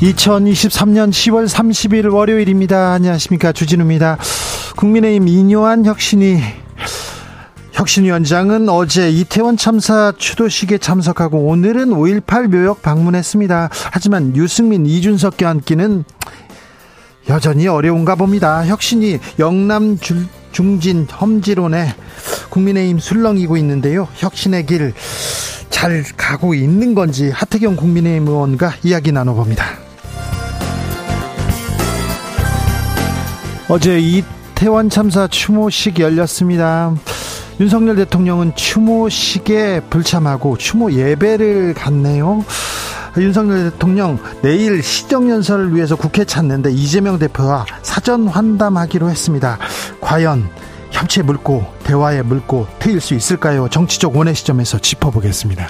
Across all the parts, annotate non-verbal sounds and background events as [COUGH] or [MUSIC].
2023년 10월 30일 월요일입니다. 안녕하십니까. 주진우입니다. 국민의힘 이뇨한 혁신이 혁신위원장은 어제 이태원 참사 추도식에 참석하고 오늘은 5.18 묘역 방문했습니다. 하지만 유승민, 이준석 껴안기는 여전히 어려운가 봅니다. 혁신이 영남 중진 험지론에 국민의힘 술렁이고 있는데요. 혁신의 길 잘 가고 있는 건지 하태경 국민의힘 의원과 이야기 나눠봅니다. 어제 이태원 참사 추모식 열렸습니다. 윤석열 대통령은 추모식에 불참하고 추모 예배를 갔네요. 윤석열 대통령 내일 시정연설을 위해서 국회 찾는데 이재명 대표와 사전 환담하기로 했습니다. 과연 협치에 물고 대화에 물고 트일 수 있을까요? 정치적 원의 시점에서 짚어보겠습니다.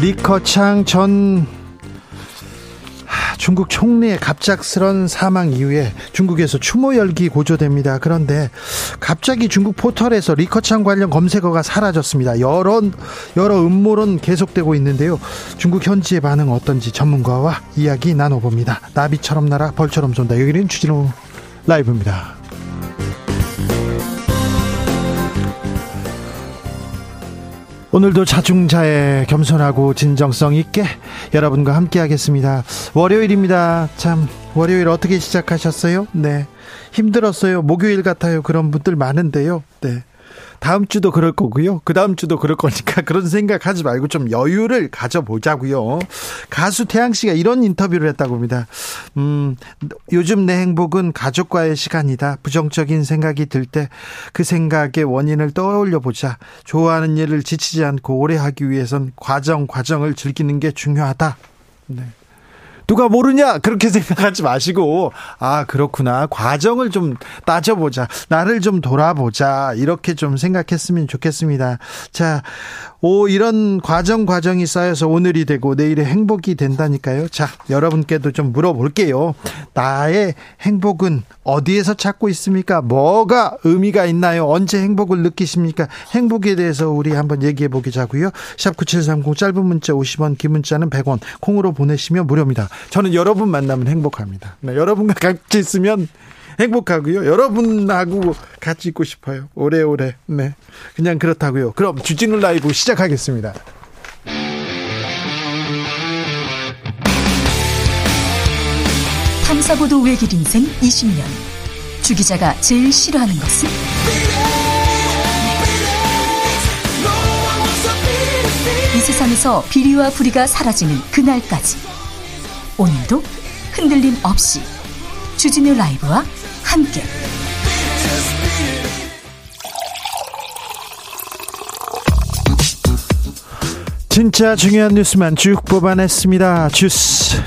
리커창 전 중국 총리의 갑작스런 사망 이후에 중국에서 추모 열기 고조됩니다. 그런데 갑자기 중국 포털에서 리커창 관련 검색어가 사라졌습니다. 여러 여러 음모론 계속되고 있는데요. 중국 현지의 반응 어떤지 전문가와 이야기 나눠봅니다. 나비처럼 날아 벌처럼 쏜다. 여기는 주진우 라이브입니다. 오늘도 자중자애 겸손하고 진정성 있게 여러분과 함께 하겠습니다. 월요일입니다. 참 월요일 어떻게 시작하셨어요? 네. 힘들었어요. 목요일 같아요. 그런 분들 많은데요. 네. 다음 주도 그럴 거고요. 그 다음 주도 그럴 거니까 [LAUGHS] 그런 생각하지 말고 좀 여유를 가져보자고요. 가수 태양 씨가 이런 인터뷰를 했다고 합니다. 음, 요즘 내 행복은 가족과의 시간이다. 부정적인 생각이 들 때 그 생각의 원인을 떠올려 보자. 좋아하는 일을 지치지 않고 오래 하기 위해선 과정 과정을 즐기는 게 중요하다. 네. 누가 모르냐? 그렇게 [LAUGHS] 생각하지 마시고 아 그렇구나. 과정을 좀 따져보자. 나를 좀 돌아보자. 이렇게 좀 생각했으면 좋겠습니다. 자 오, 이런 과정 과정이 쌓여서 오늘이 되고 내일의 행복이 된다니까요. 자, 여러분께도 좀 물어볼게요. 나의 행복은 어디에서 찾고 있습니까? 뭐가 의미가 있나요? 언제 행복을 느끼십니까? 행복에 대해서 우리 한번 얘기해 보자고요. 샵 9730 짧은 문자 50원, 긴 문자는 100원. 콩으로 보내시면 무료입니다. 저는 여러분 만나면 행복합니다. 네, 여러분과 같이 있으면 행복하고요. 여러분하고 같이 있고 싶어요. 오래오래. 네. 그냥 그렇다고요. 그럼 주진우 라이브 시작하겠습니다. 탐사보도 외길 인생 20년. 주 기자가 제일 싫어하는 것은? 이 세상에서 비리와 부리가 사라지는 그날까지. 오늘도 흔들림 없이 주진우 라이브와 함께 진짜 중요한 뉴스만 쭉 뽑아냈습니다. 주스.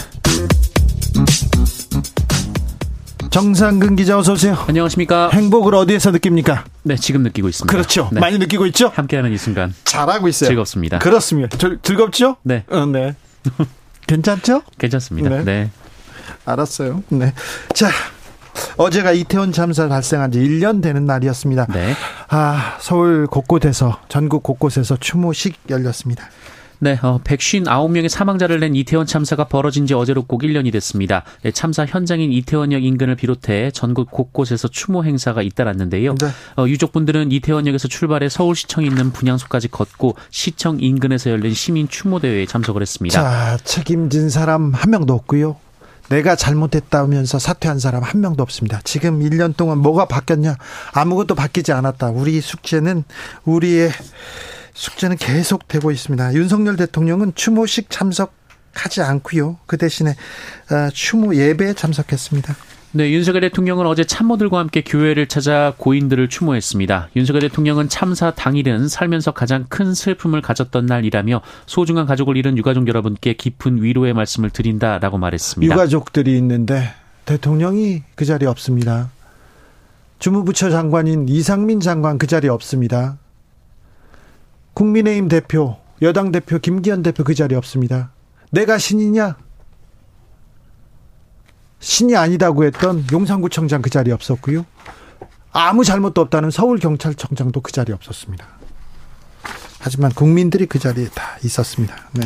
정상근 기자 어서 오세요. 안녕하십니까. 행복을 어디에서 느낍니까? 네, 지금 느끼고 있습니다. 그렇죠. 네. 많이 느끼고 있죠? 함께하는 이 순간. 잘하고 있어요. 즐겁습니다. 그렇습니다. 즐, 즐겁죠? 네. 어, 네. [LAUGHS] 괜찮죠? 괜찮습니다. 네. 네. 알았어요. 네. 자, 어제가 이태원 참사 발생한 지 1년 되는 날이었습니다. 네. 아, 서울 곳곳에서 전국 곳곳에서 추모식 열렸습니다. 네, 어, 159명의 사망자를 낸 이태원 참사가 벌어진 지 어제로 꼭 1년이 됐습니다. 네, 참사 현장인 이태원역 인근을 비롯해 전국 곳곳에서 추모 행사가 잇따랐는데요. 네. 어, 유족분들은 이태원역에서 출발해 서울시청에 있는 분향소까지 걷고 시청 인근에서 열린 시민 추모 대회에 참석을 했습니다. 자, 책임진 사람 한 명도 없고요. 내가 잘못했다면서 사퇴한 사람 한 명도 없습니다. 지금 1년 동안 뭐가 바뀌었냐? 아무것도 바뀌지 않았다. 우리 숙제는 우리의 숙제는 계속되고 있습니다. 윤석열 대통령은 추모식 참석하지 않고요. 그 대신에 어, 추모 예배에 참석했습니다. 네, 윤석열 대통령은 어제 참모들과 함께 교회를 찾아 고인들을 추모했습니다. 윤석열 대통령은 참사 당일은 살면서 가장 큰 슬픔을 가졌던 날이라며 소중한 가족을 잃은 유가족 여러분께 깊은 위로의 말씀을 드린다라고 말했습니다. 유가족들이 있는데 대통령이 그 자리에 없습니다. 주무부처 장관인 이상민 장관 그 자리에 없습니다. 국민의힘 대표, 여당 대표 김기현 대표 그 자리에 없습니다. 내가 신이냐? 신이 아니다고 했던 용산구청장 그 자리에 없었고요. 아무 잘못도 없다는 서울경찰청장도 그 자리에 없었습니다. 하지만 국민들이 그 자리에 다 있었습니다. 네.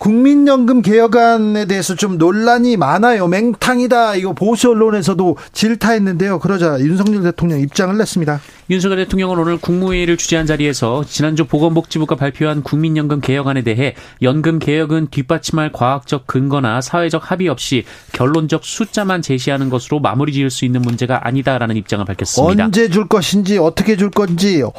국민연금 개혁안에 대해서 좀 논란이 많아요. 맹탕이다. 이거 보수 언론에서도 질타했는데요. 그러자 윤석열 대통령 입장을 냈습니다. 윤석열 대통령은 오늘 국무회의를 주재한 자리에서 지난주 보건복지부가 발표한 국민연금 개혁안에 대해 연금 개혁은 뒷받침할 과학적 근거나 사회적 합의 없이 결론적 숫자만 제시하는 것으로 마무리 지을 수 있는 문제가 아니다라는 입장을 밝혔습니다. 언제 줄 것인지 어떻게 줄 건지 어,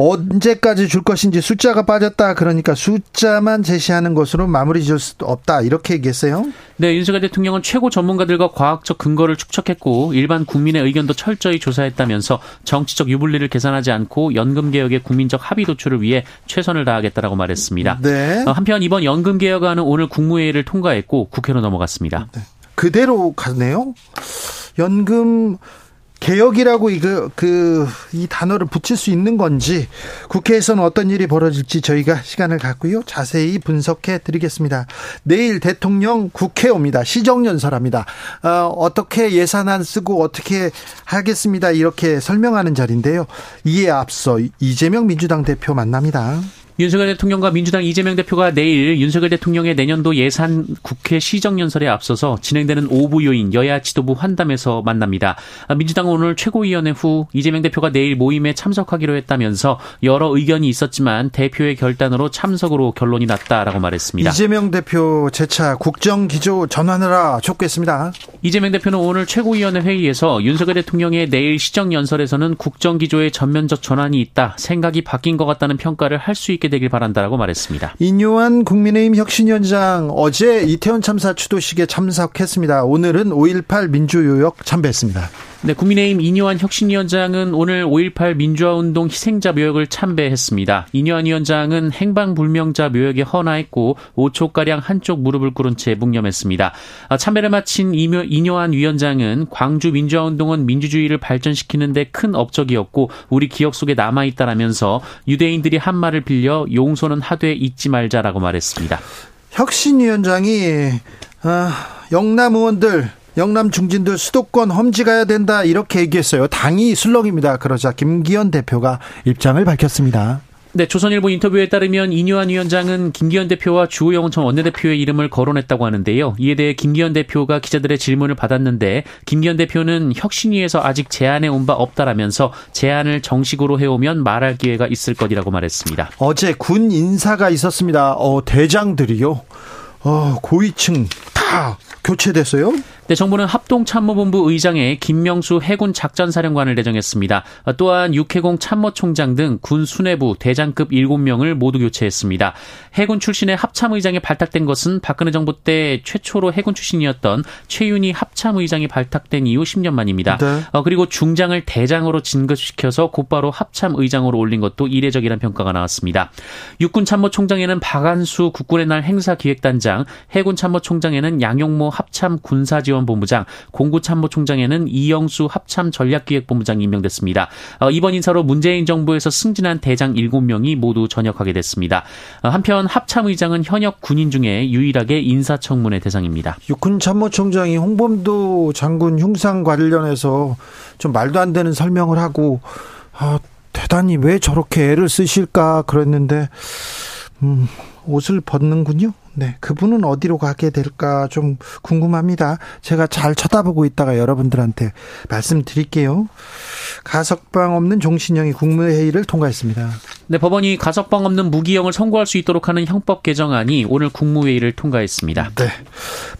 언제까지 줄 것인지 숫자가 빠졌다. 그러니까 숫자만 제시하는 것으로 마무리 지을 수 없다. 이렇게 얘기했어요. 네, 윤석열 대통령은 최고 전문가들과 과학적 근거를 축적했고 일반 국민의 의견도 철저히 조사했다면서 정치적 유불리를 계산하지 않고 연금 개혁의 국민적 합의 도출을 위해 최선을 다하겠다라고 말했습니다. 네. 어, 한편 이번 연금 개혁안은 오늘 국무회의를 통과했고 국회로 넘어갔습니다. 네. 그대로 갔네요. 연금 개혁이라고 이거 그 이 단어를 붙일 수 있는 건지 국회에서는 어떤 일이 벌어질지 저희가 시간을 갖고요 자세히 분석해 드리겠습니다. 내일 대통령 국회 옵니다. 시정연설합니다. 어, 어떻게 예산안 쓰고 어떻게 하겠습니다. 이렇게 설명하는 자리인데요. 이에 앞서 이재명 민주당 대표 만납니다. 윤석열 대통령과 민주당 이재명 대표가 내일 윤석열 대통령의 내년도 예산 국회 시정연설에 앞서서 진행되는 오부 요인 여야 지도부 환담에서 만납니다. 민주당은 오늘 최고위원회 후 이재명 대표가 내일 모임에 참석하기로 했다면서 여러 의견이 있었지만 대표의 결단으로 참석으로 결론이 났다라고 말했습니다. 이재명 대표 재차 국정기조 전환하라 촉구했습니다. 이재명 대표는 오늘 최고위원회 회의에서 윤석열 대통령의 내일 시정연설에서는 국정기조의 전면적 전환이 있다, 생각이 바뀐 것 같다는 평가를 할 수 있게 되길 바란다라고 말했습니다. 인요한 국민의힘 혁신위원장 어제 이태원 참사 추도식에 참석했습니다. 오늘은 5.18 민주요역 참배했습니다. 네, 국민의힘 이뇨한 혁신위원장은 오늘 5.18 민주화운동 희생자 묘역을 참배했습니다. 이뇨한 위원장은 행방불명자 묘역에 헌화했고 5초가량 한쪽 무릎을 꿇은 채 묵념했습니다. 아, 참배를 마친 이뇨한 위원장은 광주 민주화운동은 민주주의를 발전시키는 데 큰 업적이었고 우리 기억 속에 남아있다라면서 유대인들이 한 말을 빌려 용서는 하되 잊지 말자라고 말했습니다. 혁신위원장이 아, 영남 의원들 영남 중진들 수도권 험지 가야 된다 이렇게 얘기했어요. 당이 술렁입니다. 그러자 김기현 대표가 입장을 밝혔습니다. 네, 조선일보 인터뷰에 따르면 이뉴한 위원장은 김기현 대표와 주호영 전 원내대표의 이름을 거론했다고 하는데요. 이에 대해 김기현 대표가 기자들의 질문을 받았는데 김기현 대표는 혁신위에서 아직 제안해 온바 없다라면서 제안을 정식으로 해오면 말할 기회가 있을 것이라고 말했습니다. 어제 군 인사가 있었습니다. 어, 대장들이요. 어, 고위층 다 교체됐어요? 네, 정부는 합동참모본부 의장에 김명수 해군 작전사령관을 내정했습니다. 또한 육해공 참모총장 등 군 수뇌부 대장급 7명을 모두 교체했습니다. 해군 출신의 합참의장이 발탁된 것은 박근혜 정부 때 최초로 해군 출신이었던 최윤희 합참의장이 발탁된 이후 10년 만입니다. 네. 어, 그리고 중장을 대장으로 진급시켜서 곧바로 합참의장으로 올린 것도 이례적이라는 평가가 나왔습니다. 육군 참모총장에는 박안수 국군의 날 행사기획단장, 해군 참모총장에는 양용모 합참 군사지원 지원본부장, 공구참모총장에는 이영수 합참 전략기획본부장이 임명됐습니다. 어, 이번 인사로 문재인 정부에서 승진한 대장 7명이 모두 전역하게 됐습니다. 어, 한편 합참의장은 현역 군인 중에 유일하게 인사청문회 대상입니다. 육군 참모총장이 홍범도 장군 흉상 관련해서 좀 말도 안 되는 설명을 하고 아, 대단히 왜 저렇게 애를 쓰실까 그랬는데 음, 옷을 벗는군요. 네, 그분은 어디로 가게 될까 좀 궁금합니다. 제가 잘 쳐다보고 있다가 여러분들한테 말씀드릴게요. 가석방 없는 종신형이 국무회의를 통과했습니다. 네, 법원이 가석방 없는 무기형을 선고할 수 있도록 하는 형법 개정안이 오늘 국무회의를 통과했습니다. 네.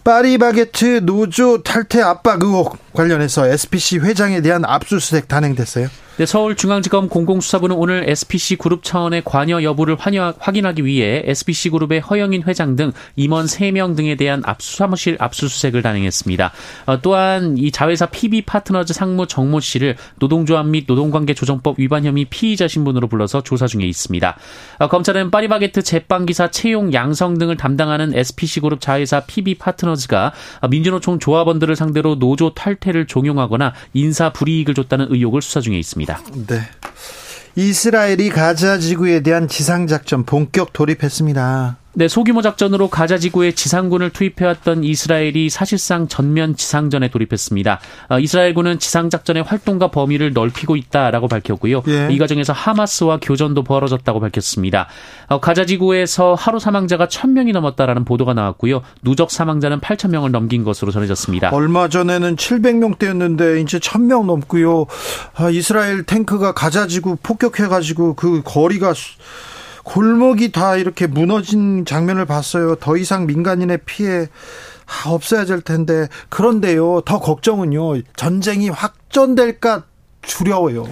파리바게트 노조 탈퇴 압박 의혹 관련해서 SPC 회장에 대한 압수수색 단행됐어요. 네, 서울중앙지검 공공수사부는 오늘 SPC 그룹 차원의 관여 여부를 환여, 확인하기 위해 SPC 그룹의 허영인 회장 등 임원 3명 등에 대한 압수 사무실 압수수색을 단행했습니다. 어, 또한 이 자회사 PB 파트너즈 상무 정모 씨를 노동조합 및 노동관계조정법 위반 혐의 피의자 신분으로 불러서 조사 중에 있습니다. 어, 검찰은 파리바게트 제빵기사 채용 양성 등을 담당하는 SPC 그룹 자회사 PB 파트너즈가 민주노총 조합원들을 상대로 노조 탈퇴를 종용하거나 인사 불이익을 줬다는 의혹을 수사 중에 있습니다. 네. 이스라엘이 가자 지구에 대한 지상 작전 본격 돌입했습니다. 네, 소규모 작전으로 가자 지구에 지상군을 투입해왔던 이스라엘이 사실상 전면 지상전에 돌입했습니다. 어, 이스라엘군은 지상 작전의 활동과 범위를 넓히고 있다라고 밝혔고요. 예. 이 과정에서 하마스와 교전도 벌어졌다고 밝혔습니다. 어, 가자 지구에서 하루 사망자가 1000명이 넘었다라는 보도가 나왔고요. 누적 사망자는 8000명을 넘긴 것으로 전해졌습니다. 얼마 전에는 700명대였는데 이제 1000명 넘고요. 아, 이스라엘 탱크가 가자 지구 폭격해 가지고 그 거리가 골목이 다 이렇게 무너진 장면을 봤어요. 더 이상 민간인의 피해 없어야 될 텐데 그런데요. 더 걱정은요. 전쟁이 확전될까 두려워요.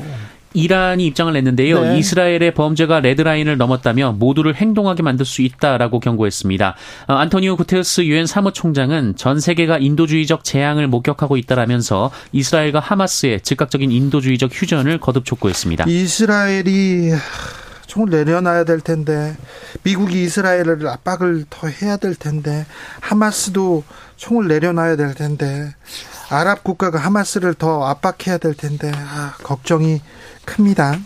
이란이 입장을 냈는데요. 네. 이스라엘의 범죄가 레드라인을 넘었다며 모두를 행동하게 만들 수 있다라고 경고했습니다. 어, 안토니오 구테우스 유엔 사무총장은 전 세계가 인도주의적 재앙을 목격하고 있다라면서 이스라엘과 하마스의 즉각적인 인도주의적 휴전을 거듭 촉구했습니다. 이스라엘이 총을 내려놔야 될 텐데 미국이 이스라엘을 압박을 더 해야 될 텐데 하마스도 총을 내려놔야 될 텐데 아랍 국가가 하마스를 더 압박해야 될 텐데 아, 걱정이 큽니다.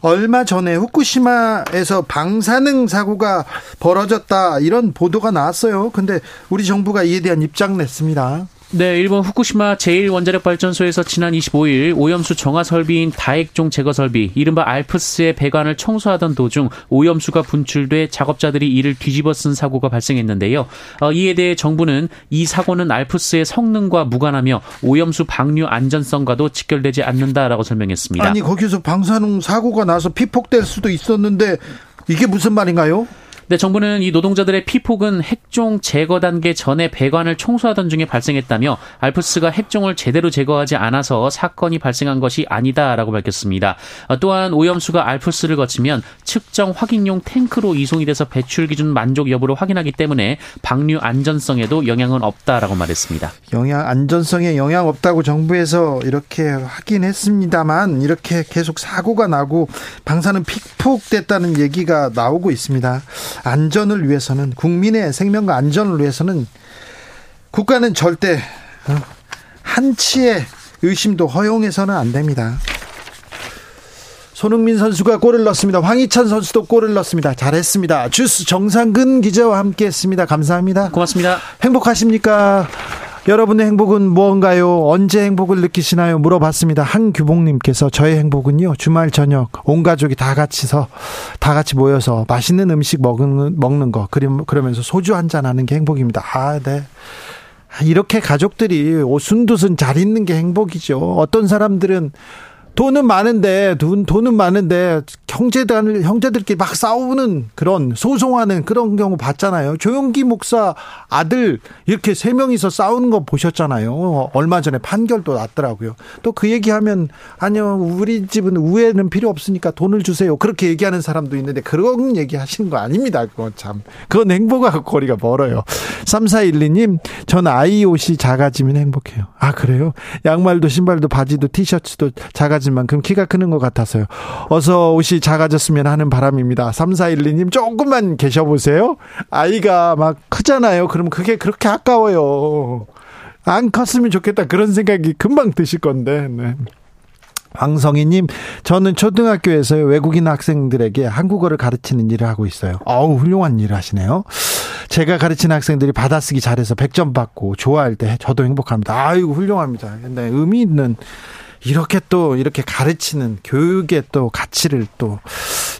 얼마 전에 후쿠시마에서 방사능 사고가 벌어졌다 이런 보도가 나왔어요. 근데 우리 정부가 이에 대한 입장 냈습니다. 네, 일본 후쿠시마 제1원자력발전소에서 지난 25일 오염수 정화 설비인 다액종 제거 설비, 이른바 알프스의 배관을 청소하던 도중 오염수가 분출돼 작업자들이 이를 뒤집어 쓴 사고가 발생했는데요. 어, 이에 대해 정부는 이 사고는 알프스의 성능과 무관하며 오염수 방류 안전성과도 직결되지 않는다라고 설명했습니다. 아니 거기서 방사능 사고가 나서 피폭될 수도 있었는데 이게 무슨 말인가요? 네, 정부는 이 노동자들의 피폭은 핵종 제거 단계 전에 배관을 청소하던 중에 발생했다며 알프스가 핵종을 제대로 제거하지 않아서 사건이 발생한 것이 아니다라고 밝혔습니다. 어, 또한 오염수가 알프스를 거치면 측정 확인용 탱크로 이송이 돼서 배출 기준 만족 여부를 확인하기 때문에 방류 안전성에도 영향은 없다라고 말했습니다. 영향 안전성에 영향 없다고 정부에서 이렇게 확인했습니다만 이렇게 계속 사고가 나고 방사능 피폭됐다는 얘기가 나오고 있습니다. 안전을 위해서는 국민의 생명과 안전을 위해서는 국가는 절대 어, 한치의 의심도 허용해서는 안 됩니다. 손흥민 선수가 골을 넣었습니다. 황희찬 선수도 골을 넣었습니다. 잘했습니다. 주스 정상근 기자와 함께했습니다. 감사합니다. 고맙습니다. 행복하십니까? 여러분의 행복은 무언가요? 언제 행복을 느끼시나요? 물어봤습니다. 한규봉님께서 저의 행복은요, 주말 저녁 온 가족이 다 같이서, 다 같이 모여서 맛있는 음식 먹는, 먹는 거, 그러면서 소주 한잔 하는 게 행복입니다. 아, 네. 이렇게 가족들이 오순도순 잘 있는 게 행복이죠. 어떤 사람들은 돈은 많은데 돈 돈은 많은데 형제들 형제들끼리 막 싸우는 그런 소송하는 그런 경우 봤잖아요. 조용기 목사 아들 이렇게 세 명이서 싸우는 거 보셨잖아요. 얼마 전에 판결도 났더라고요. 또 그 얘기하면 아니요 우리 집은 우애는 필요 없으니까 돈을 주세요. 그렇게 얘기하는 사람도 있는데 그런 얘기 하시는 거 아닙니다. 그건 참 그건 행복하고 거리가 멀어요. 3412님 전 아이 옷이 작아지면 행복해요. 아 그래요? 양말도 신발도 바지도 티셔츠도 작아 작아진 만큼 키가 크는 것 같아서요. 어서 옷이 작아졌으면 하는 바람입니다. 3412님 조금만 계셔보세요. 아이가 막 크잖아요. 그럼 그게 그렇게 아까워요. 안 컸으면 좋겠다. 그런 생각이 금방 드실 건데. 네. 황성희님, 저는 초등학교에서 외국인 학생들에게 한국어를 가르치는 일을 하고 있어요. 어우, 훌륭한 일을 하시네요. 제가 가르친 학생들이 받아쓰기 잘해서 100점 받고 좋아할 때 저도 행복합니다. 아이고, 훌륭합니다. 근데 의미 있는 이렇게 또 이렇게 가르치는 교육의 또 가치를 또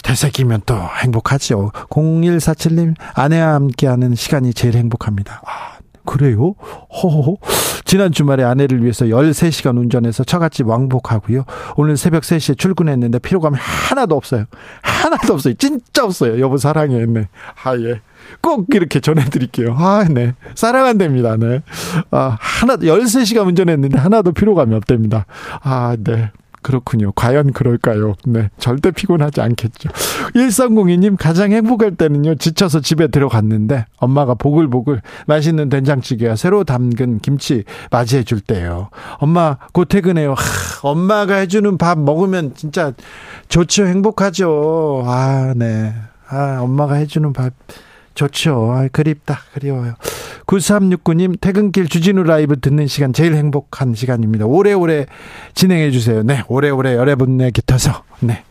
되새기면 또 행복하죠. 0147님 아내와 함께하는 시간이 제일 행복합니다. 아, 그래요? 허허. 지난 주말에 아내를 위해서 13시간 운전해서 처갓집 왕복하고요. 오늘 새벽 3시에 출근했는데 피로감이 하나도 없어요. 하나도 없어요. 진짜 없어요. 여보 사랑해. 네. 아, 예. 꼭 이렇게 전해드릴게요. 아, 네. 사랑한답니다. 네. 아, 하나, 13시간 운전했는데 하나도 피로감이 없답니다. 아, 네. 그렇군요. 과연 그럴까요? 네. 절대 피곤하지 않겠죠. 1302님, 가장 행복할 때는요, 지쳐서 집에 들어갔는데, 엄마가 보글보글 맛있는 된장찌개와 새로 담근 김치 맞이해 줄 때요. 엄마, 곧 퇴근해요. 하, 엄마가 해주는 밥 먹으면 진짜 좋죠. 행복하죠. 아, 네. 아, 엄마가 해주는 밥. 좋죠. 아, 그립다. 그리워요. 9369님, 퇴근길 주진우 라이브 듣는 시간 제일 행복한 시간입니다. 오래오래 진행해 주세요. 네, 오래오래 여러분의 곁에서, 네.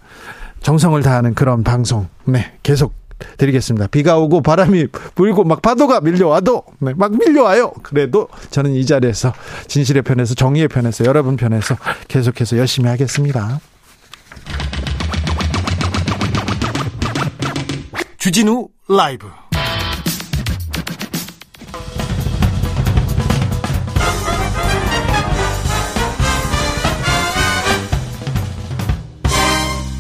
정성을 다하는 그런 방송, 네, 계속 드리겠습니다. 비가 오고 바람이 불고 막 파도가 밀려와도, 네, 막 밀려와요. 그래도 저는 이 자리에서 진실의 편에서 정의의 편에서 여러분 편에서 계속해서 열심히 하겠습니다. 주진우 라이브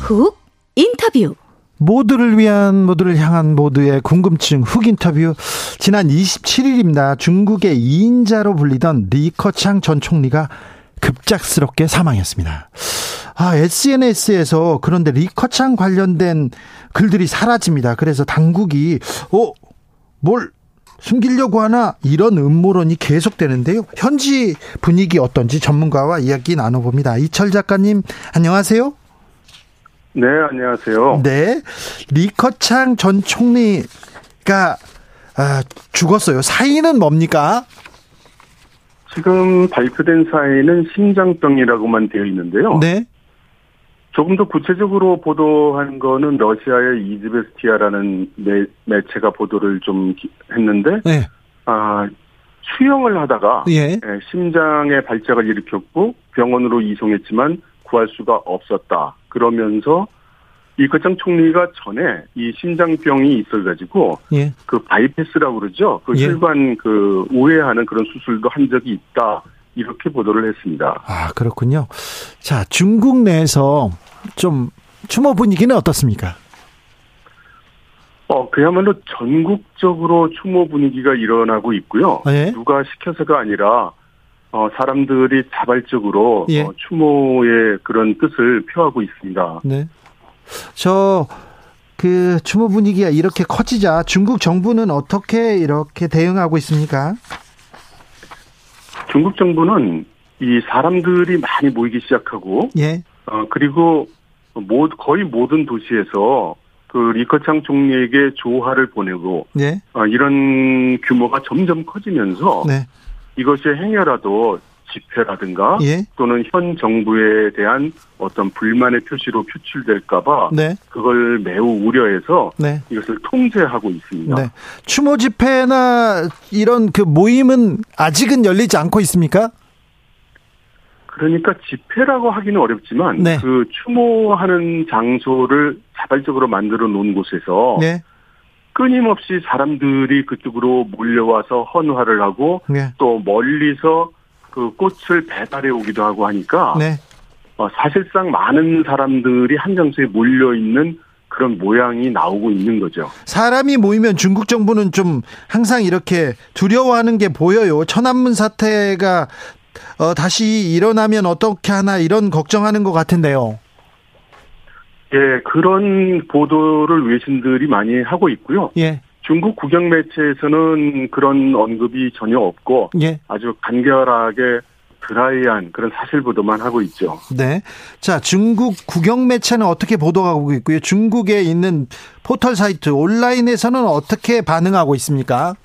훅 인터뷰 모두를 위한 모두를 향한 모두의 궁금증 훅 인터뷰 지난 27일입니다. 중국의 2인자로 불리던 리커창 전 총리가 급작스럽게 사망했습니다. 아, SNS에서 그런데 리커창 관련된 글들이 사라집니다. 그래서 당국이 어, 뭘 숨기려고 하나 이런 음모론이 계속되는데요. 현지 분위기 어떤지 전문가와 이야기 나눠봅니다. 이철 작가님 안녕하세요. 네, 안녕하세요. 네. 리커창 전 총리가 아, 죽었어요. 사인은 뭡니까? 지금 발표된 사인은 심장병이라고만 되어 있는데요. 네. 조금 더 구체적으로 보도한 거는 러시아의 이즈베스티아라는 매, 매체가 보도를 좀 했는데, 네. 아, 수영을 하다가 예. 예, 심장에 발작을 일으켰고 병원으로 이송했지만 구할 수가 없었다. 그러면서 이 거창 총리가 전에 이 심장병이 있어가지고 예. 그 바이패스라고 그러죠. 그 예. 혈관 그 우회하는 그런 수술도 한 적이 있다. 이렇게 보도를 했습니다. 아, 그렇군요. 자, 중국 내에서 좀 추모 분위기는 어떻습니까? 어, 그야말로 전국적으로 추모 분위기가 일어나고 있고요. 예. 누가 시켜서가 아니라 어, 사람들이 자발적으로 예. 어, 추모의 그런 뜻을 표하고 있습니다. 네. 저, 그 추모 분위기가 이렇게 커지자 중국 정부는 어떻게 이렇게 대응하고 있습니까? 중국 정부는 이 사람들이 많이 모이기 시작하고 예. 어, 그리고 모, 거의 모든 도시에서 그 리커창 총리에게 조화를 보내고 네. 어, 이런 규모가 점점 커지면서 네. 이것이 행여라도 집회라든가 예. 또는 현 정부에 대한 어떤 불만의 표시로 표출될까봐 네. 그걸 매우 우려해서 네. 이것을 통제하고 있습니다. 네. 추모 집회나 이런 그 모임은 아직은 열리지 않고 있습니까? 그러니까 집회라고 하기는 어렵지만 네. 그 추모하는 장소를 자발적으로 만들어 놓은 곳에서 네. 끊임없이 사람들이 그쪽으로 몰려와서 헌화를 하고 네. 또 멀리서 그 꽃을 배달해 오기도 하고 하니까 네. 어, 사실상 많은 사람들이 한 장소에 몰려 있는 그런 모양이 나오고 있는 거죠. 사람이 모이면 중국 정부는 좀 항상 이렇게 두려워하는 게 보여요. 천안문 사태가 어, 다시 일어나면 어떻게 하나 이런 걱정하는 것 같은데요. 예, 그런 보도를 외신들이 많이 하고 있고요. 예, 중국 국영 매체에서는 그런 언급이 전혀 없고 예, 아주 간결하게 드라이한 그런 사실 보도만 하고 있죠. 네. 자, 중국 국영 매체는 어떻게 보도하고 있고요? 중국에 있는 포털 사이트 온라인에서는 어떻게 반응하고 있습니까?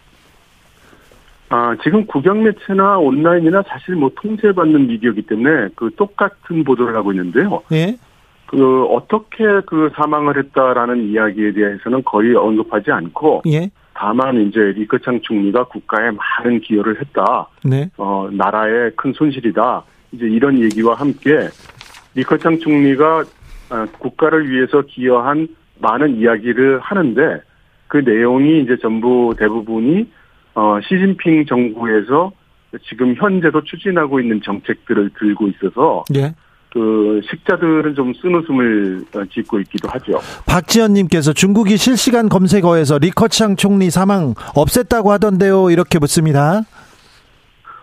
아, 지금 국영 매체나 온라인이나 사실 뭐 통제받는 미디어이기 때문에 그 똑같은 보도를 하고 있는데요. 예, 그 어떻게 그 사망을 했다라는 이야기에 대해서는 거의 언급하지 않고 예, 다만 이제 리커창 총리가 국가에 많은 기여를 했다. 네, 어, 나라의 큰 손실이다. 이제 이런 얘기와 함께 리커창 총리가 어, 국가를 위해서 기여한 많은 이야기를 하는데 그 내용이 이제 전부 대부분이 어, 시진핑 정부에서 지금 현재도 추진하고 있는 정책들을 들고 있어서 예. 그 식자들은 좀 쓴웃음을 어, 짓고 있기도 하죠. 박지연님께서 중국이 실시간 검색어에서 리커창 총리 사망 없앴다고 하던데요. 이렇게 묻습니다.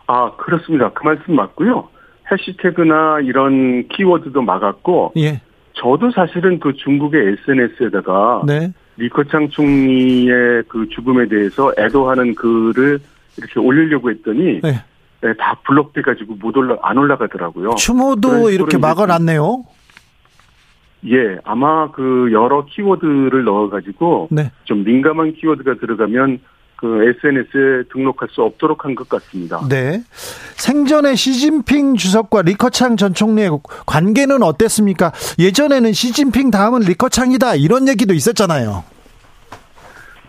아 그렇습니다. 그 말씀 맞고요. 해시태그나 이런 키워드도 막았고 예. 저도 사실은 그 중국의 SNS에다가 네. 리커창 총리의 그 죽음에 대해서 애도하는 글을 이렇게 올리려고 했더니 네. 네, 다 블록돼 가지고 못 올라 안 올라가더라고요. 추모도 이렇게 막아놨네요. 예, 아마 그 여러 키워드를 넣어 가지고 네. 좀 민감한 키워드가 들어가면 그 SNS에 등록할 수 없도록 한 것 같습니다. 네. 생전에 시진핑 주석과 리커창 전 총리의 관계는 어땠습니까? 예전에는 시진핑 다음은 리커창이다 이런 얘기도 있었잖아요.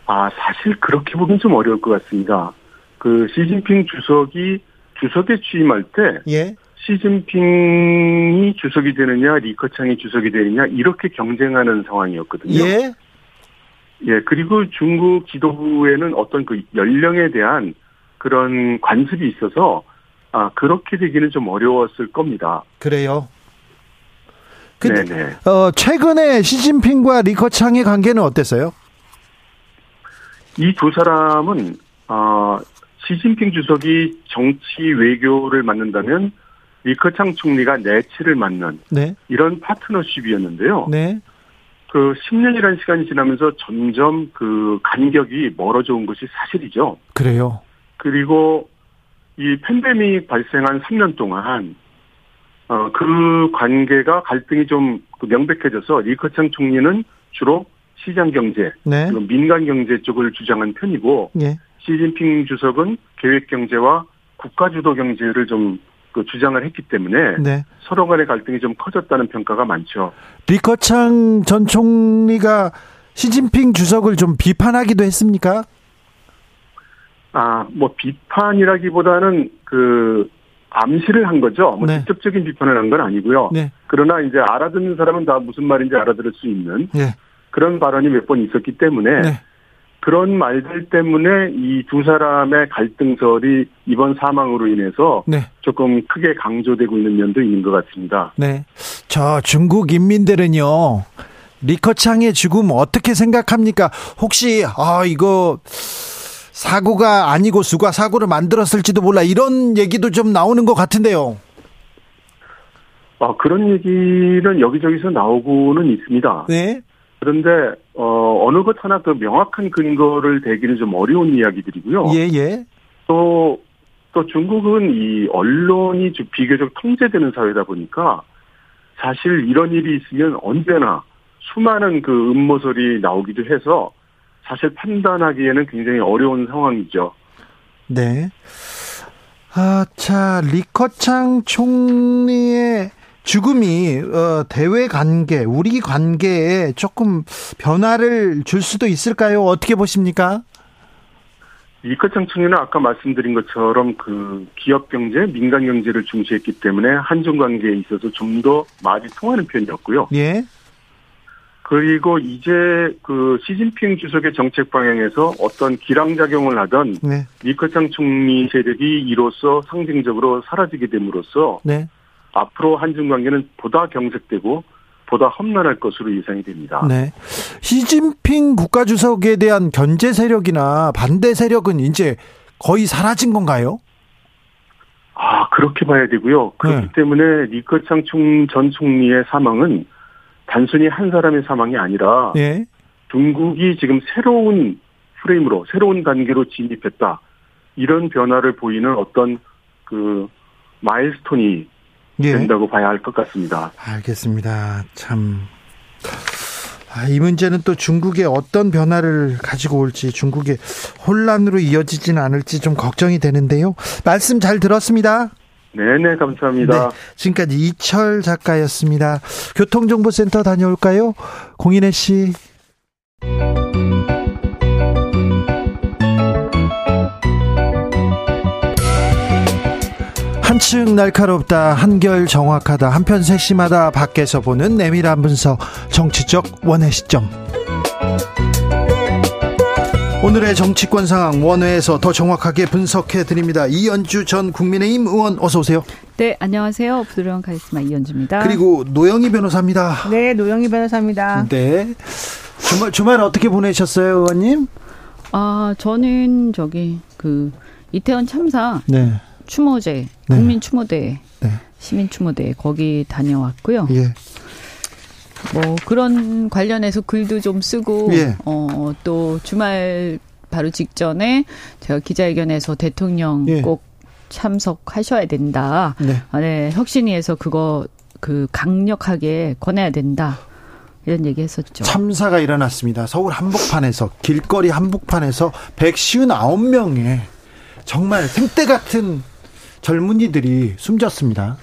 아, 사실 그렇게 보긴 좀 어려울 것 같습니다. 그 시진핑 주석이 주석에 취임할 때 예. 시진핑이 주석이 되느냐 리커창이 주석이 되느냐 이렇게 경쟁하는 상황이었거든요. 예. 예, 그리고 중국 지도부에는 어떤 그 연령에 대한 그런 관습이 있어서 아 그렇게 되기는 좀 어려웠을 겁니다. 그래요. 근데 네네. 어, 최근에 시진핑과 리커창의 관계는 어땠어요? 이 두 사람은 아 시진핑 주석이 정치 외교를 맡는다면 리커창 총리가 내치를 맡는 네. 이런 파트너십이었는데요. 네. 그 10년이라는 시간이 지나면서 점점 그 간격이 멀어져 온 것이 사실이죠. 그래요. 그리고 이 팬데믹 발생한 3년 동안 어, 그 관계가 갈등이 좀그 명백해져서 리커창 총리는 주로 시장 경제, 네. 민간 경제 쪽을 주장한 편이고 예. 시진핑 주석은 계획 경제와 국가 주도 경제를 좀 그 주장을 했기 때문에 네. 서로 간의 갈등이 좀 커졌다는 평가가 많죠. 리커창 전 총리가 시진핑 주석을 좀 비판하기도 했습니까? 아, 뭐 비판이라기보다는 그 암시를 한 거죠. 뭐 네. 직접적인 비판을 한 건 아니고요. 네. 그러나 이제 알아듣는 사람은 다 무슨 말인지 알아들을 수 있는 예. 그런 발언이 몇 번 있었기 때문에 네. 그런 말들 때문에 이 두 사람의 갈등설이 이번 사망으로 인해서 네. 조금 크게 강조되고 있는 면도 있는 것 같습니다. 네. 저 중국 인민들은요. 리커창의 죽음 어떻게 생각합니까? 혹시 아 이거 사고가 아니고 수가 사고를 만들었을지도 몰라 이런 얘기도 좀 나오는 것 같은데요. 아, 그런 얘기는 여기저기서 나오고는 있습니다. 네. 그런데 어, 어느 것 하나 그 명확한 근거를 대기는 좀 어려운 이야기들이고요. 예, 예. 또, 또 중국은 이 언론이 좀 비교적 통제되는 사회다 보니까 사실 이런 일이 있으면 언제나 수많은 그 음모설이 나오기도 해서 사실 판단하기에는 굉장히 어려운 상황이죠. 네. 아, 자, 리커창 총리의 죽음이 어, 대외 관계, 우리 관계에 조금 변화를 줄 수도 있을까요? 어떻게 보십니까? 리커창 총리는 아까 말씀드린 것처럼 그 기업 경제, 민간 경제를 중시했기 때문에 한중 관계에 있어서 좀 더 말이 통하는 편이었고요. 예. 그리고 이제 그 시진핑 주석의 정책 방향에서 어떤 기량작용을 하던 네. 리커창 총리 세력이 이로써 상징적으로 사라지게 됨으로써 네. 앞으로 한중 관계는 보다 경색되고 보다 험난할 것으로 예상이 됩니다. 네. 시진핑 국가주석에 대한 견제 세력이나 반대 세력은 이제 거의 사라진 건가요? 아 그렇게 봐야 되고요. 그렇기 네. 때문에 리커창 총, 전 총리의 사망은 단순히 한 사람의 사망이 아니라 예. 중국이 지금 새로운 프레임으로 새로운 단계로 진입했다. 이런 변화를 보이는 어떤 그 마일스톤이 예. 된다고 봐야 할 것 같습니다. 알겠습니다. 참. 아, 이 문제는 또 중국의 어떤 변화를 가지고 올지 중국의 혼란으로 이어지지는 않을지 좀 걱정이 되는데요. 말씀 잘 들었습니다. 네네 감사합니다. 네, 지금까지 이철 작가였습니다. 교통정보센터 다녀올까요? 공인혜 씨. 한층 날카롭다, 한결 정확하다, 한편 세심하다, 밖에서 보는 내밀한 분석, 정치적 원의 시점. 오늘의 정치권 상황 원회에서 더 정확하게 분석해 드립니다. 이연주 전 국민의힘 의원 어서 오세요. 네, 안녕하세요. 부드러운 카리스마 이현주입니다. 그리고 노영희 변호사입니다. 네, 노영희 변호사입니다. 네. 주말 주말 어떻게 보내셨어요, 의원님? 아, 저는 저기 그 이태원 참사 네. 추모제, 네. 국민 추모대, 네. 시민 추모대 거기 다녀왔고요. 예. 뭐 그런 관련해서 글도 좀 쓰고 예. 어, 또 주말 바로 직전에 제가 기자회견에서 대통령 예. 꼭 참석하셔야 된다. 네. 아, 네, 혁신위에서 그거 그 강력하게 권해야 된다. 이런 얘기 했었죠. 참사가 일어났습니다. 서울 한복판에서 길거리 한복판에서 159명의 정말 생떼 같은 젊은이들이 숨졌습니다.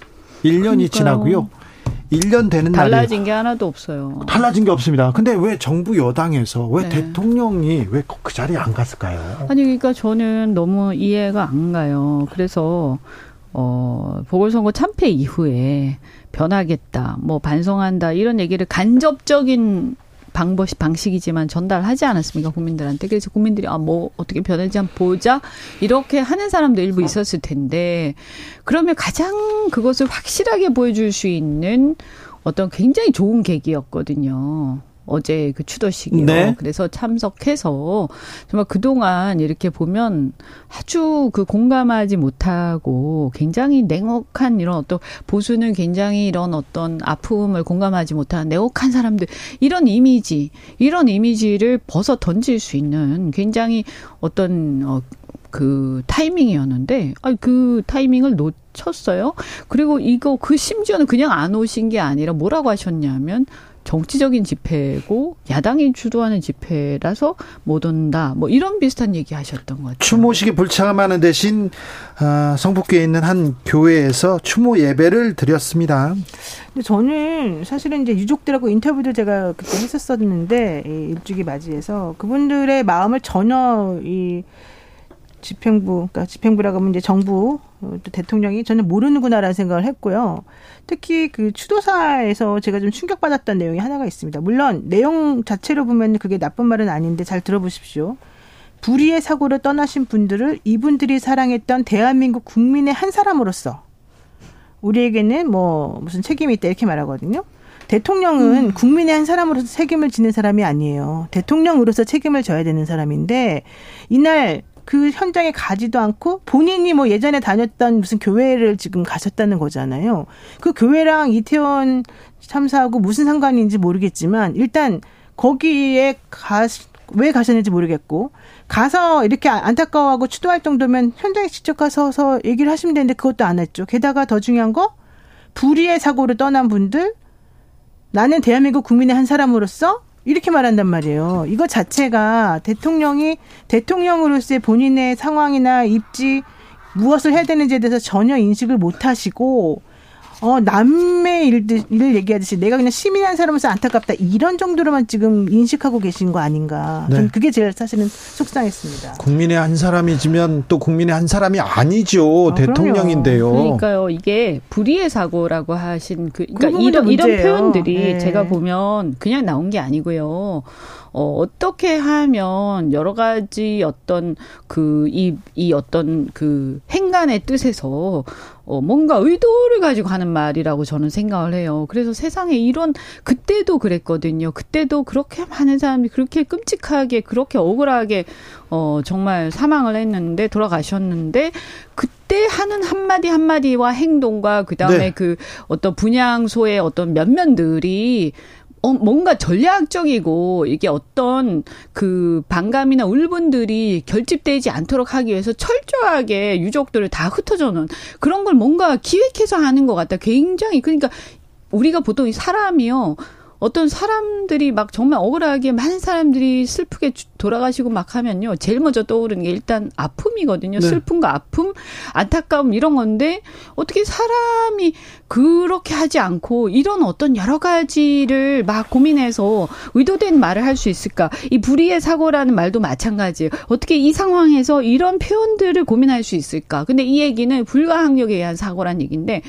1년이 그러니까요. 지나고요. 1년 되는 날이 달라진 게 하나도 없어요. 달라진 게 없습니다. 근데 왜 정부 여당에서 왜 네. 대통령이 왜 그 자리에 안 갔을까요? 아니 그러니까 저는 너무 이해가 안 가요. 그래서 어 보궐선거 참패 이후에 변하겠다, 뭐 반성한다 이런 얘기를 간접적인 방법 방식이지만 전달하지 않았습니까 국민들한테 그래서 국민들이 아 뭐 어떻게 변할지 한번 보자 이렇게 하는 사람도 일부 있었을 텐데 그러면 가장 그것을 확실하게 보여줄 수 있는 어떤 굉장히 좋은 계기였거든요. 어제 그 추도식이요. 네. 그래서 참석해서 정말 그동안 이렇게 보면 아주 그 공감하지 못하고 굉장히 냉혹한 이런 어떤 보수는 굉장히 이런 어떤 아픔을 공감하지 못하는 냉혹한 사람들 이런 이미지 이런 이미지를 벗어 던질 수 있는 굉장히 어떤 어, 그 타이밍이었는데 아그 타이밍을 놓쳤어요. 그리고 이거 그 심지어는 그냥 안 오신 게 아니라 뭐라고 하셨냐면 정치적인 집회고 야당이 주도하는 집회라서 못 온다. 뭐 이런 비슷한 얘기 하셨던 것 같아요. 추모식에 불참하는 대신 아, 성북교에 있는 한 교회에서 추모 예배를 드렸습니다. 근데 저는 사실은 이제 유족들하고 인터뷰도 제가 그때 했었었는데 이 일주기 맞이해서 그분들의 마음을 전혀 이 집행부, 그러니까 집행부라고 하면 이제 정부 어, 또 대통령이 전혀 모르는구나라는 생각을 했고요. 특히 그 추도사에서 제가 좀 충격받았던 내용이 하나가 있습니다. 물론 내용 자체로 보면 그게 나쁜 말은 아닌데 잘 들어보십시오. 불의의 사고를 떠나신 분들을 이분들이 사랑했던 대한민국 국민의 한 사람으로서 우리에게는 뭐 무슨 책임이 있다 이렇게 말하거든요. 대통령은 국민의 한 사람으로서 책임을 지는 사람이 아니에요. 대통령으로서 책임을 져야 되는 사람인데 이날 그 현장에 가지도 않고 본인이 뭐 예전에 다녔던 무슨 교회를 지금 가셨다는 거잖아요. 그 교회랑 이태원 참사하고 무슨 상관인지 모르겠지만 일단 거기에 가, 왜 가셨는지 모르겠고 가서 이렇게 안타까워하고 추도할 정도면 현장에 직접 가서 얘기를 하시면 되는데 그것도 안 했죠. 게다가 더 중요한 거 불의의 사고를 떠난 분들 나는 대한민국 국민의 한 사람으로서 이렇게 말한단 말이에요. 이거 자체가 대통령이 대통령으로서의 본인의 상황이나 입지 무엇을 해야 되는지에 대해서 전혀 인식을 못 하시고 어, 남의 일들, 일을 얘기하듯이 내가 그냥 시민 한 사람으로서 안타깝다. 이런 정도로만 지금 인식하고 계신 거 아닌가. 네. 전 그게 제일 사실은 속상했습니다. 국민의 한 사람이지만 또 국민의 한 사람이 아니죠. 아, 대통령인데요. 그러니까요. 이게 불의의 사고라고 하신 그 그러니까 그 이런 이런 문제예요. 표현들이 네. 제가 보면 그냥 나온 게 아니고요. 어, 어떻게 하면 여러 가지 어떤 그, 이, 이 어떤 그 행간의 뜻에서 어, 뭔가 의도를 가지고 하는 말이라고 저는 생각을 해요. 그래서 세상에 이런, 그때도 그랬거든요. 그때도 그렇게 많은 사람들이 그렇게 끔찍하게, 그렇게 억울하게, 어, 정말 사망을 했는데, 돌아가셨는데, 그때 하는 한마디 한마디와 행동과 그 다음에 네. 그 어떤 분향소의 어떤 면면들이 어, 뭔가 전략적이고 이게 어떤 그 반감이나 울분들이 결집되지 않도록 하기 위해서 철저하게 유족들을 다 흩어져는 그런 걸 뭔가 기획해서 하는 것 같다. 굉장히 그러니까 우리가 보통 이 사람이요. 어떤 사람들이 막 정말 억울하게 많은 사람들이 슬프게 주- 돌아가시고 막 하면요. 제일 먼저 떠오르는 게 일단 아픔이거든요. 네. 슬픔과 아픔, 안타까움 이런 건데 어떻게 사람이 그렇게 하지 않고 이런 어떤 여러 가지를 막 고민해서 의도된 말을 할 수 있을까? 이 불의의 사고라는 말도 마찬가지예요. 어떻게 이 상황에서 이런 표현들을 고민할 수 있을까? 근데 이 얘기는 불가항력에 의한 사고란 얘기인데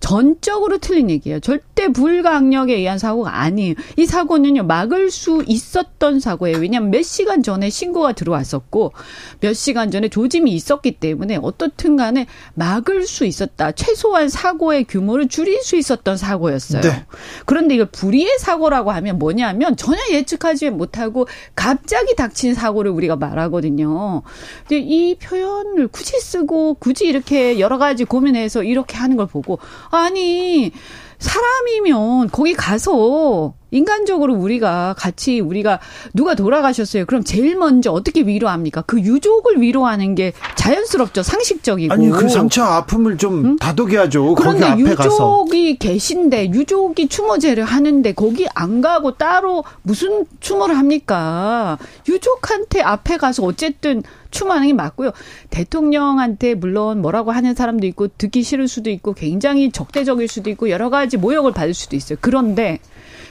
전적으로 틀린 얘기예요. 절대 불가항력에 의한 사고가 아니에요. 이 사고는요, 막을 수 있었던 사고예요. 왜냐하면 몇 시간 시간 전에 신고가 들어왔었고 몇 시간 전에 조짐이 있었기 때문에 어떻든 간에 막을 수 있었다. 최소한 사고의 규모를 줄일 수 있었던 사고였어요. 네. 그런데 이걸 불의의 사고라고 하면 뭐냐면 전혀 예측하지 못하고 갑자기 닥친 사고를 우리가 말하거든요. 근데 이 표현을 굳이 쓰고 굳이 이렇게 여러 가지 고민해서 이렇게 하는 걸 보고 아니 사람이면 거기 가서 인간적으로 우리가 같이 우리가 누가 돌아가셨어요. 그럼 제일 먼저 어떻게 위로합니까? 그 유족을 위로하는 게 자연스럽죠. 상식적이고. 아니 그 상처 아픔을 좀 응? 다독여야죠. 그런데 유족이 가서. 계신데 유족이 추모제를 하는데 거기 안 가고 따로 무슨 추모를 합니까? 유족한테 앞에 가서 어쨌든 추모하는 게 맞고요. 대통령한테 물론 뭐라고 하는 사람도 있고 듣기 싫을 수도 있고 굉장히 적대적일 수도 있고 여러 가지 모욕을 받을 수도 있어요. 그런데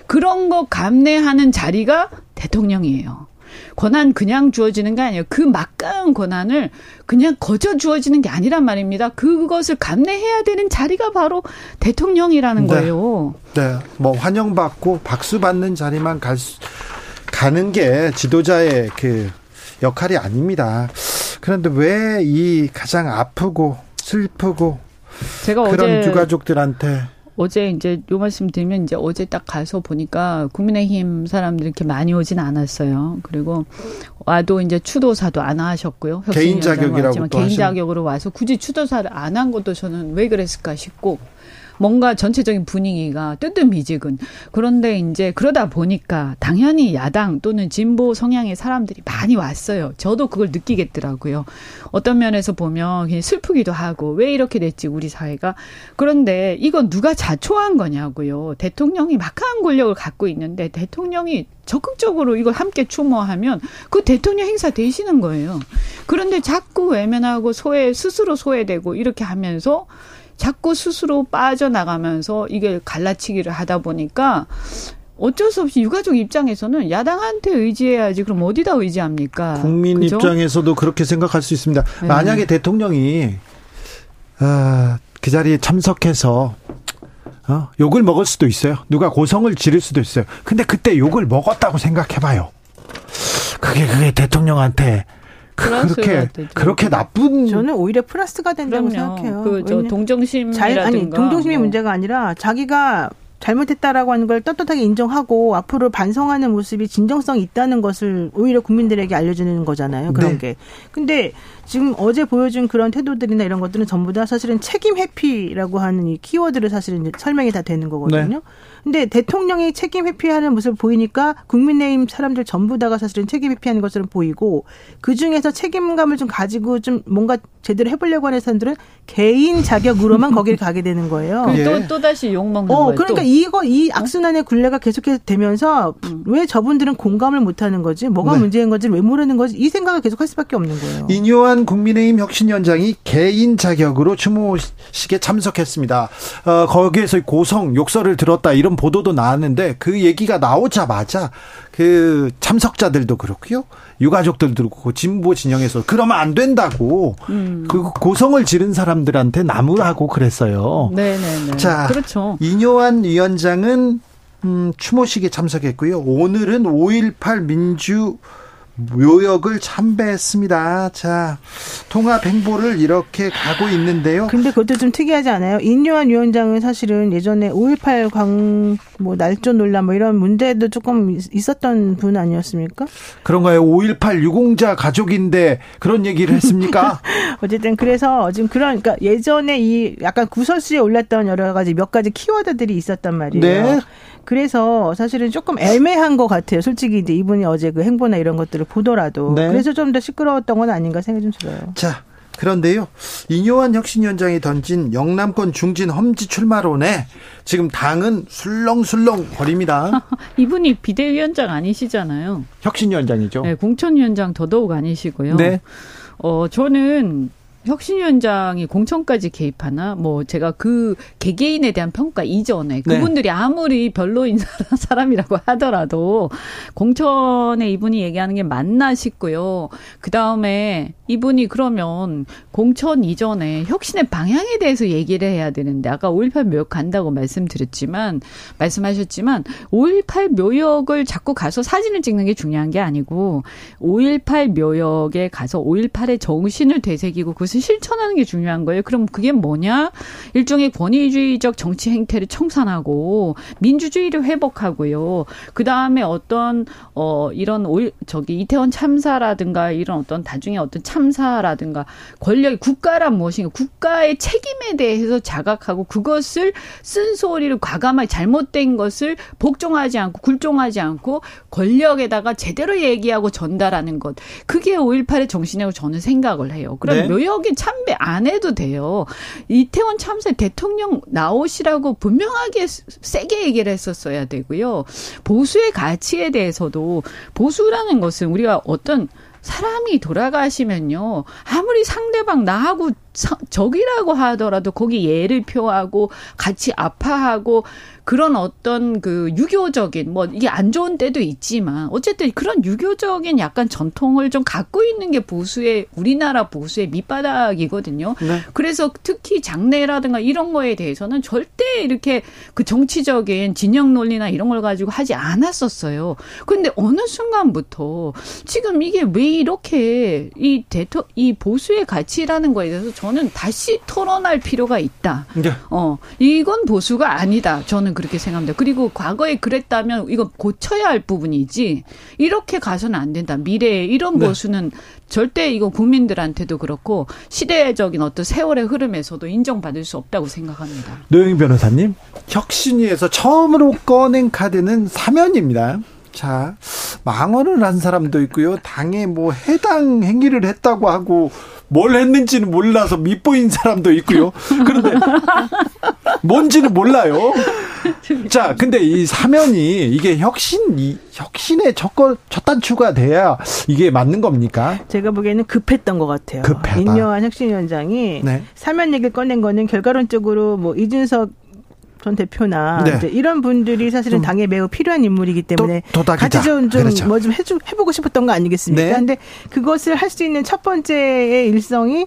그런 거 감내하는 자리가 대통령이에요. 권한 그냥 주어지는 게 아니에요. 그 막강한 권한을 그냥 거저 주어지는 게 아니란 말입니다. 그것을 감내해야 되는 자리가 바로 대통령이라는 네. 거예요. 네. 뭐 환영받고 박수 받는 자리만 갈 수, 가는 게 지도자의 그 역할이 아닙니다. 그런데 왜 이 가장 아프고 슬프고 제가 그런 유가족들한테 어제 이제 요 말씀 드리면 이제 어제 딱 가서 보니까 국민의힘 사람들 이렇게 많이 오진 않았어요. 그리고 와도 이제 추도사도 안 하셨고요. 개인 자격이라고 개인 자격으로 와서 굳이 추도사를 안 한 것도 저는 왜 그랬을까 싶고 뭔가 전체적인 분위기가 뜨뜻미지근. 그런데 이제 그러다 보니까 당연히 야당 또는 진보 성향의 사람들이 많이 왔어요. 저도 그걸 느끼겠더라고요. 어떤 면에서 보면 슬프기도 하고 왜 이렇게 됐지 우리 사회가. 그런데 이건 누가 자초한 거냐고요. 대통령이 막강한 권력을 갖고 있는데 대통령이 적극적으로 이걸 함께 추모하면 그 대통령 행사 되시는 거예요. 그런데 자꾸 외면하고 소외 스스로 소외되고 이렇게 하면서 자꾸 스스로 빠져나가면서 이게 갈라치기를 하다 보니까 어쩔 수 없이 유가족 입장에서는 야당한테 의지해야지 그럼 어디다 의지합니까? 국민 그죠? 입장에서도 그렇게 생각할 수 있습니다. 네. 만약에 대통령이 어, 그 자리에 참석해서 어, 욕을 먹을 수도 있어요. 누가 고성을 지를 수도 있어요. 근데 그때 욕을 먹었다고 생각해봐요. 그게 그게 대통령한테 그렇게 그렇게 나쁜 저는 오히려 플러스가 된다고 그럼요. 생각해요. 그저 동정심이라든가 아니 동정심이 뭐. 문제가 아니라 자기가 잘못했다라고 하는 걸 떳떳하게 인정하고 앞으로 반성하는 모습이 진정성이 있다는 것을 오히려 국민들에게 알려주는 거잖아요. 그런 네. 게. 근데 지금 어제 보여준 그런 태도들이나 이런 것들은 전부 다 사실은 책임 회피라고 하는 이 키워드를 사실은 설명이 다 되는 거거든요. 네. 근데 대통령이 책임 회피하는 모습을 보이니까 국민의힘 사람들 전부 다가 사실은 책임 회피하는 것처럼 보이고 그 중에서 책임감을 좀 가지고 좀 뭔가 제대로 해보려고 하는 사람들은 개인 자격으로만 거기를 [LAUGHS] 가게 되는 거예요. 예. 또, 또 다시 욕먹는 어, 거예요. 그러니까 또. 이거, 이 악순환의 굴레가 계속해서 되면서 음. 왜 저분들은 공감을 못 하는 거지? 뭐가 네. 문제인 건지 왜 모르는 거지? 이 생각을 계속 할 수밖에 없는 거예요. 인요한 국민의힘 혁신위원장이 개인 자격으로 추모식에 참석했습니다. 어, 거기에서 고성, 욕설을 들었다 이런 보도도 나왔는데 그 얘기가 나오자마자 그 참석자들도 그렇고요. 유가족들도 그렇고 진보 진영에서 그러면 안 된다고 음. 그 고성을 지른 사람들한테 나무라고 그랬어요. 네 네 네. 자, 그렇죠. 이뇨한 위원장은 음, 추모식에 참석했고요. 오늘은 5.18 민주 묘역을 참배했습니다. 자, 통합 행보를 이렇게 가고 있는데요. 근데 그것도 좀 특이하지 않아요? 인요한 위원장은 사실은 예전에 5.18 광, 뭐, 날조 논란 뭐 이런 문제도 조금 있었던 분 아니었습니까? 그런가요? 5.18 유공자 가족인데 그런 얘기를 했습니까? [LAUGHS] 어쨌든 그래서 지금 그런, 그러니까 예전에 이 약간 구설수에 올랐던 여러 가지 몇 가지 키워드들이 있었단 말이에요. 네. 그래서 사실은 조금 애매한 것 같아요. 솔직히 이제 이분이 어제 그 행보나 이런 것들을 보더라도. 네. 그래서 좀 더 시끄러웠던 건 아닌가 생각이 좀 들어요. 자, 그런데요. 이뇨한 혁신위원장이 던진 영남권 중진 험지 출마론에 지금 당은 술렁술렁 거립니다. [LAUGHS] 이분이 비대위원장 아니시잖아요. 혁신위원장이죠. 네, 공천위원장 더더욱 아니시고요. 네. 어, 저는 혁신위원장이 공천까지 개입하나 뭐 제가 그 개개인에 대한 평가 이전에 네. 그분들이 아무리 별로인 사람- [LAUGHS] 사람이라고 하더라도 공천에 이분이 얘기하는 게 맞나 싶고요. 그 다음에 이분이 그러면 공천 이전에 혁신의 방향에 대해서 얘기를 해야 되는데 아까 5.18 묘역 간다고 말씀드렸지만 말씀하셨지만 5.18 묘역을 자꾸 가서 사진을 찍는 게 중요한 게 아니고 5.18 묘역에 가서 5.18의 정신을 되새기고 그것을 실천하는 게 중요한 거예요. 그럼 그게 뭐냐? 일종의 권위주의적 정치 행태를 청산하고 민주주의를 회복하고요. 그 다음에 어떤 어 이런 오 저기 이태원 참사라든가 이런 어떤 나중에 어떤 참사라든가 권력이 국가란 무엇인가 국가의 책임에 대해서 자각하고 그것을 쓴소리를 과감하게 잘못된 것을 복종하지 않고 굴종하지 않고 권력에다가 제대로 얘기하고 전달하는 것 그게 5.18의 정신이라고 저는 생각을 해요. 그럼 네. 묘역 에 참배 안 해도 돼요. 이태원 참사 대통령 나오시라고 분명하게 세게 얘기를 했었어야 되고요. 보수의 가치에 대해서도 보수라는 것은 우리가 어떤 사람이 돌아가시면요. 아무리 상대방 나하고 사- 적이라고 하더라도 거기 예를 표하고 같이 아파하고 그런 어떤 그 유교적인 뭐 이게 안 좋은 때도 있지만 어쨌든 그런 유교적인 약간 전통을 좀 갖고 있는 게 보수의 우리나라 보수의 밑바닥이거든요. 네. 그래서 특히 장래라든가 이런 거에 대해서는 절대 이렇게 그 정치적인 진영 논리나 이런 걸 가지고 하지 않았었어요. 근데 어느 순간부터 지금 이게 왜 이렇게 이 대토 이 보수의 가치라는 거에 대해서 저는 다시 토론할 필요가 있다. 네. 어, 이건 보수가 아니다. 저는 그렇게 생각합니다. 그리고 과거에 그랬다면 이거 고쳐야 할 부분이지, 이렇게 가서는 안 된다. 미래에 이런 네. 보수는 절대 이거 국민들한테도 그렇고, 시대적인 어떤 세월의 흐름에서도 인정받을 수 없다고 생각합니다. 노영희 변호사님, 혁신위에서 처음으로 꺼낸 카드는 사면입니다. 자, 망언을 한 사람도 있고요. 당에 뭐 해당 행위를 했다고 하고 뭘 했는지는 몰라서 밑보인 사람도 있고요. 그런데 뭔지는 몰라요. 자, 근데 이 사면이 이게 혁신 이 혁신의 첫, 거- 첫 단추가 돼야 이게 맞는 겁니까? 제가 보기에는 급했던 것 같아요. 급하다. 인여한 혁신위원장이 네. 사면 얘기를 꺼낸 거는 결과론적으로 뭐 이준석 전 대표나 네. 이런 분들이 사실은 좀 당에 매우 필요한 인물이기 때문에 도-. 같이 좀좀 그렇죠. 뭐 좀 해주 해보고 싶었던 거 아니겠습니까? 네. 근데 그것을 할 수 있는 첫 번째의 일성이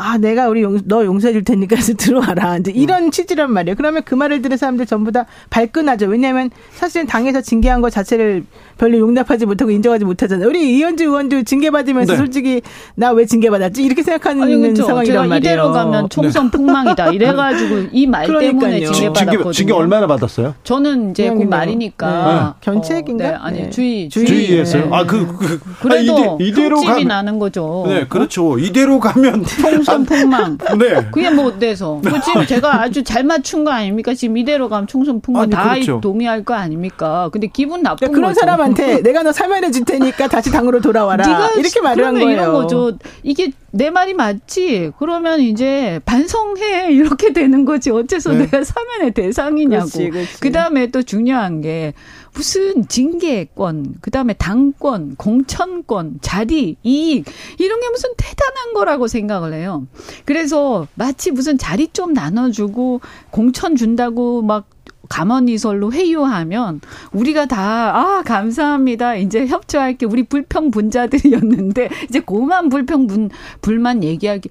아, 내가 우리 용, 너 용서해 줄 테니까 해서 들어와라. 이제 이런 취지란 말이에요. 그러면 그 말을 들은 사람들 전부 다 발끈하죠. 왜냐하면 사실은 당에서 징계한 것 자체를 별로 용납하지 못하고 인정하지 못하잖아요. 우리 이현주 의원도 징계받으면서 네. 솔직히 나 왜 징계받았지? 이렇게 생각하는 아니, 그렇죠. 상황이란 말이에요. 이대로 가면 총선 [LAUGHS] 폭망이다. 이래가지고 이 말 때문에. 징계받았거든요. 징계 얼마나 받았어요? 저는 이제 곧 의원님은. 말이니까. 네. 견책인가? 어, 네, 아니, 네. 주의, 주의. 주의 했어요. 네. 아, 그, 그, 그래도 아, 이대, 이대로 흠집이 가면. 나는 거죠. 네, 그렇죠. 이대로 가면. [LAUGHS] 총선 폭망. 네. 그게 뭐 어때서? 그 지금 제가 아주 잘 맞춘 거 아닙니까? 지금 이대로 가면 총선 폭망 아니, 다 그렇죠. 동의할 거 아닙니까? 근데 기분 나쁜 그러니까 그런 거죠. 사람 한테 [LAUGHS] 내가 너 사면해 줄 테니까 다시 당으로 돌아와라. 네가 이렇게 말을 한 거예요. 이런 거죠. 이게 내 말이 맞지? 그러면 이제 반성해 [LAUGHS] 이렇게 되는 거지. 어째서 네. 내가 사면의 대상이냐고. 그렇지. 그다음에 또 중요한 게 무슨 징계권, 그 다음에 당권, 공천권, 자리, 이익 이런 게 무슨 대단한 거라고 생각을 해요. 그래서 마치 무슨 자리 좀 나눠주고 공천 준다고 막 감언이설로 회유하면 우리가 다 아 감사합니다. 이제 협조할게. 우리 불평 분자들이었는데 [LAUGHS] 이제 고만 불평 분 불만 얘기하기.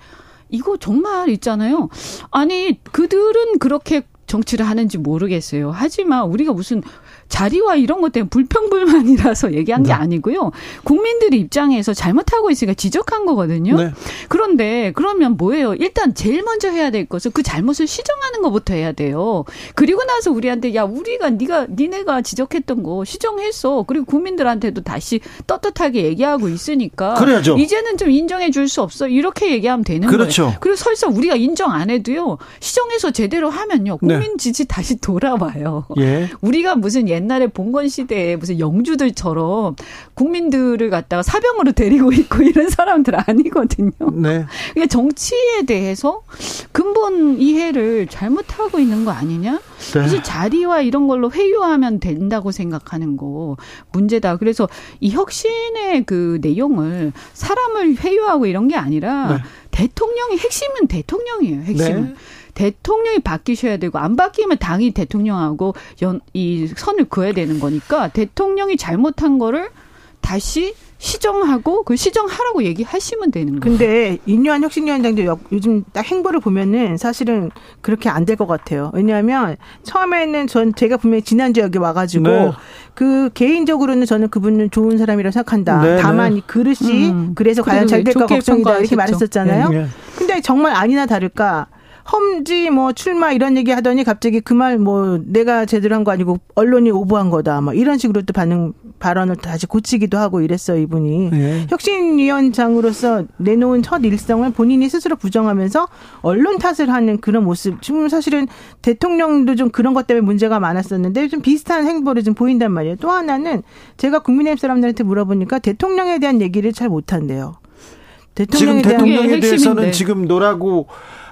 이거 정말 있잖아요. 아니 그들은 그렇게 정치를 하는지 모르겠어요. 하지만 우리가 무슨 자리와 이런 것 때문에 불평불만이라서 얘기한 게 네. 아니고요. 국민들의 입장에서 잘못하고 있으니까 지적한 거거든요. 네. 그런데 그러면 뭐예요? 일단 제일 먼저 해야 될 것은 그 잘못을 시정하는 것부터 해야 돼요. 그리고 나서 우리한테 야 우리가 네가 니네가 지적했던 거 시정했어. 그리고 국민들한테도 다시 떳떳하게 얘기하고 있으니까 그래야죠. 이제는 좀 인정해 줄 수 없어. 이렇게 얘기하면 되는 그렇죠. 거예요. 그리고 설사 우리가 인정 안 해도요. 시정해서 제대로 하면요. 네. 국민 지지 다시 돌아와요. 예. 우리가 무슨 옛날에 봉건 시대에 무슨 영주들처럼 국민들을 갖다가 사병으로 데리고 있고 [LAUGHS] 이런 사람들 아니거든요. 네. 그러니까 정치에 대해서 근본 이해를 잘못하고 있는 거 아니냐? 네. 사실 자리와 이런 걸로 회유하면 된다고 생각하는 거 문제다. 그래서 이 혁신의 그 내용을 사람을 회유하고 이런 게 아니라 네. 대통령이 핵심은 대통령이에요. 핵심은. 네. 대통령이 바뀌셔야 되고 안 바뀌면 당이 대통령하고 연, 이 선을 그어야 되는 거니까 대통령이 잘못한 거를 다시 시정하고 그 시정하라고 얘기하시면 되는 거예요. 근데 인류한 혁신위원장도 요- 요즘 딱 행보를 보면은 사실은 그렇게 안 될 것 같아요. 왜냐하면 처음에는 전 제가 분명히 지난주 여기 와가지고 네. 그 개인적으로는 저는 그분은 좋은 사람이라고 생각한다. 네, 다만 네. 이 그릇이 음. 그래서 과연 잘 될까 걱정이다 이렇게. 말했었잖아요. 네. 근데 정말 아니나 다를까 험지 뭐 출마 이런 얘기 하더니 갑자기 그 말 뭐 내가 제대로 한 거 아니고 언론이 오보한 거다. 뭐 이런 식으로 또 반응 발언을 다시 고치기도 하고 이랬어요 이분이. 네. 혁신위원장으로서 내놓은 첫 일성을 본인이 스스로 부정하면서 언론 탓을 하는 그런 모습. 지금 사실은 대통령도 좀 그런 것 때문에 문제가 많았었는데 좀 비슷한 행보를 좀 보인단 말이에요. 또 하나는 제가 국민의힘 사람들한테 물어보니까 대통령에 대한 얘기를 잘 못한대요. 지금 대통령에 대한 대통령에 게 대해서는 핵심인데. 지금 노라고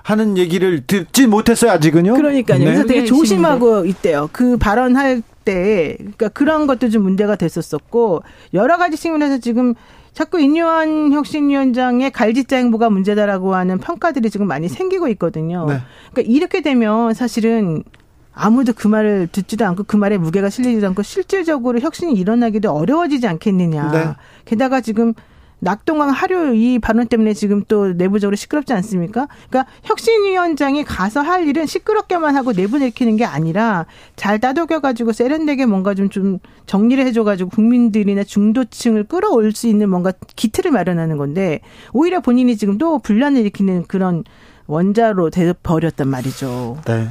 하는 얘기를 듣지 못했어요 아직은요. 그러니까요. 네. 그래서 되게 그게 조심하고 있대요. 그 발언할 때, 그러니까 그런 것도 좀 문제가 됐었었고 여러 가지 측면에서 지금 자꾸 인요한 혁신위원장의 갈짓자 행보가 문제다라고 하는 평가들이 지금 많이 생기고 있거든요. 네. 그러니까 이렇게 되면 사실은 아무도 그 말을 듣지도 않고 그 말에 무게가 실리지도 않고 실질적으로 혁신이 일어나기도 어려워지지 않겠느냐. 네. 게다가 지금 낙동강 하류 이 발언 때문에 지금 또 내부적으로 시끄럽지 않습니까? 그러니까 혁신위원장이 가서 할 일은 시끄럽게만 하고 내보내키는 게 아니라 잘 따독여가지고 세련되게 뭔가 좀, 좀 정리를 해줘가지고 국민들이나 중도층을 끌어올 수 있는 뭔가 기틀을 마련하는 건데 오히려 본인이 지금 또 분란을 일으키는 그런 원자로 돼 버렸단 말이죠. 네.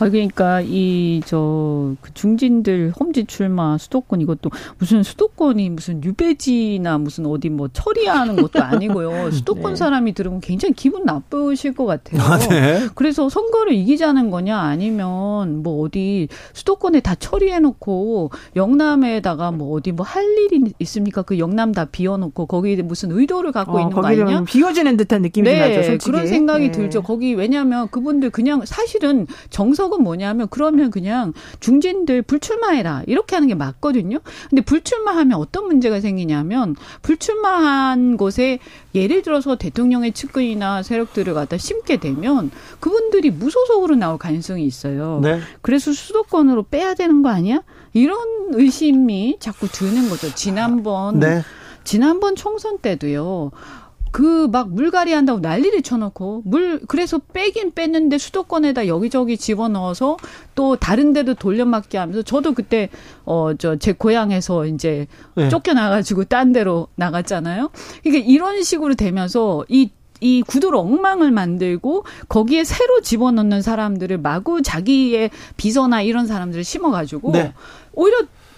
아 그러니까 이저그 중진들 험지 출마 수도권 이것도 무슨 수도권이 무슨 유배지나 무슨 어디 뭐 처리하는 것도 아니고요. [LAUGHS] 수도권 네. 사람이 들으면 굉장히 기분 나쁘실 것 같아요. 아, 네. 그래서 선거를 이기자는 거냐 아니면 뭐 어디 수도권에 다 처리해 놓고 영남에다가 뭐 어디 뭐 할 일이 있습니까? 그 영남 다 비워 놓고 거기에 무슨 의도를 갖고 어, 있는 거 아니냐? 비워주는 듯한 느낌이 네, 나죠. 솔직히. 그런 생각이 네. 들죠. 거기 왜냐하면 그분들 그냥 사실은 정석은 뭐냐면 그러면 그냥 중진들 불출마해라 이렇게 하는 게 맞거든요. 근데 불출마하면 어떤 문제가 생기냐면 불출마한 곳에 예를 들어서 대통령의 측근이나 세력들을 갖다 심게 되면 그분들이 무소속으로 나올 가능성이 있어요. 네. 그래서 수도권으로 빼야 되는 거 아니야? 이런 의심이 자꾸 드는 거죠. 지난번 네. 지난번 총선 때도요. 그 막 물갈이 한다고 난리를 쳐놓고 물 그래서 빼긴 뺐는데 수도권에다 여기저기 집어넣어서 또 다른 데도 돌려막기 하면서 저도 그때 어 저 제 고향에서 이제 네. 쫓겨나가지고 딴 데로 나갔잖아요. 그러니까 이런 식으로 되면서 이이 구도를 엉망을 만들고 거기에 새로 집어넣는 사람들을 마구 자기의 비서나 이런 사람들을 심어가지고 네. 오히려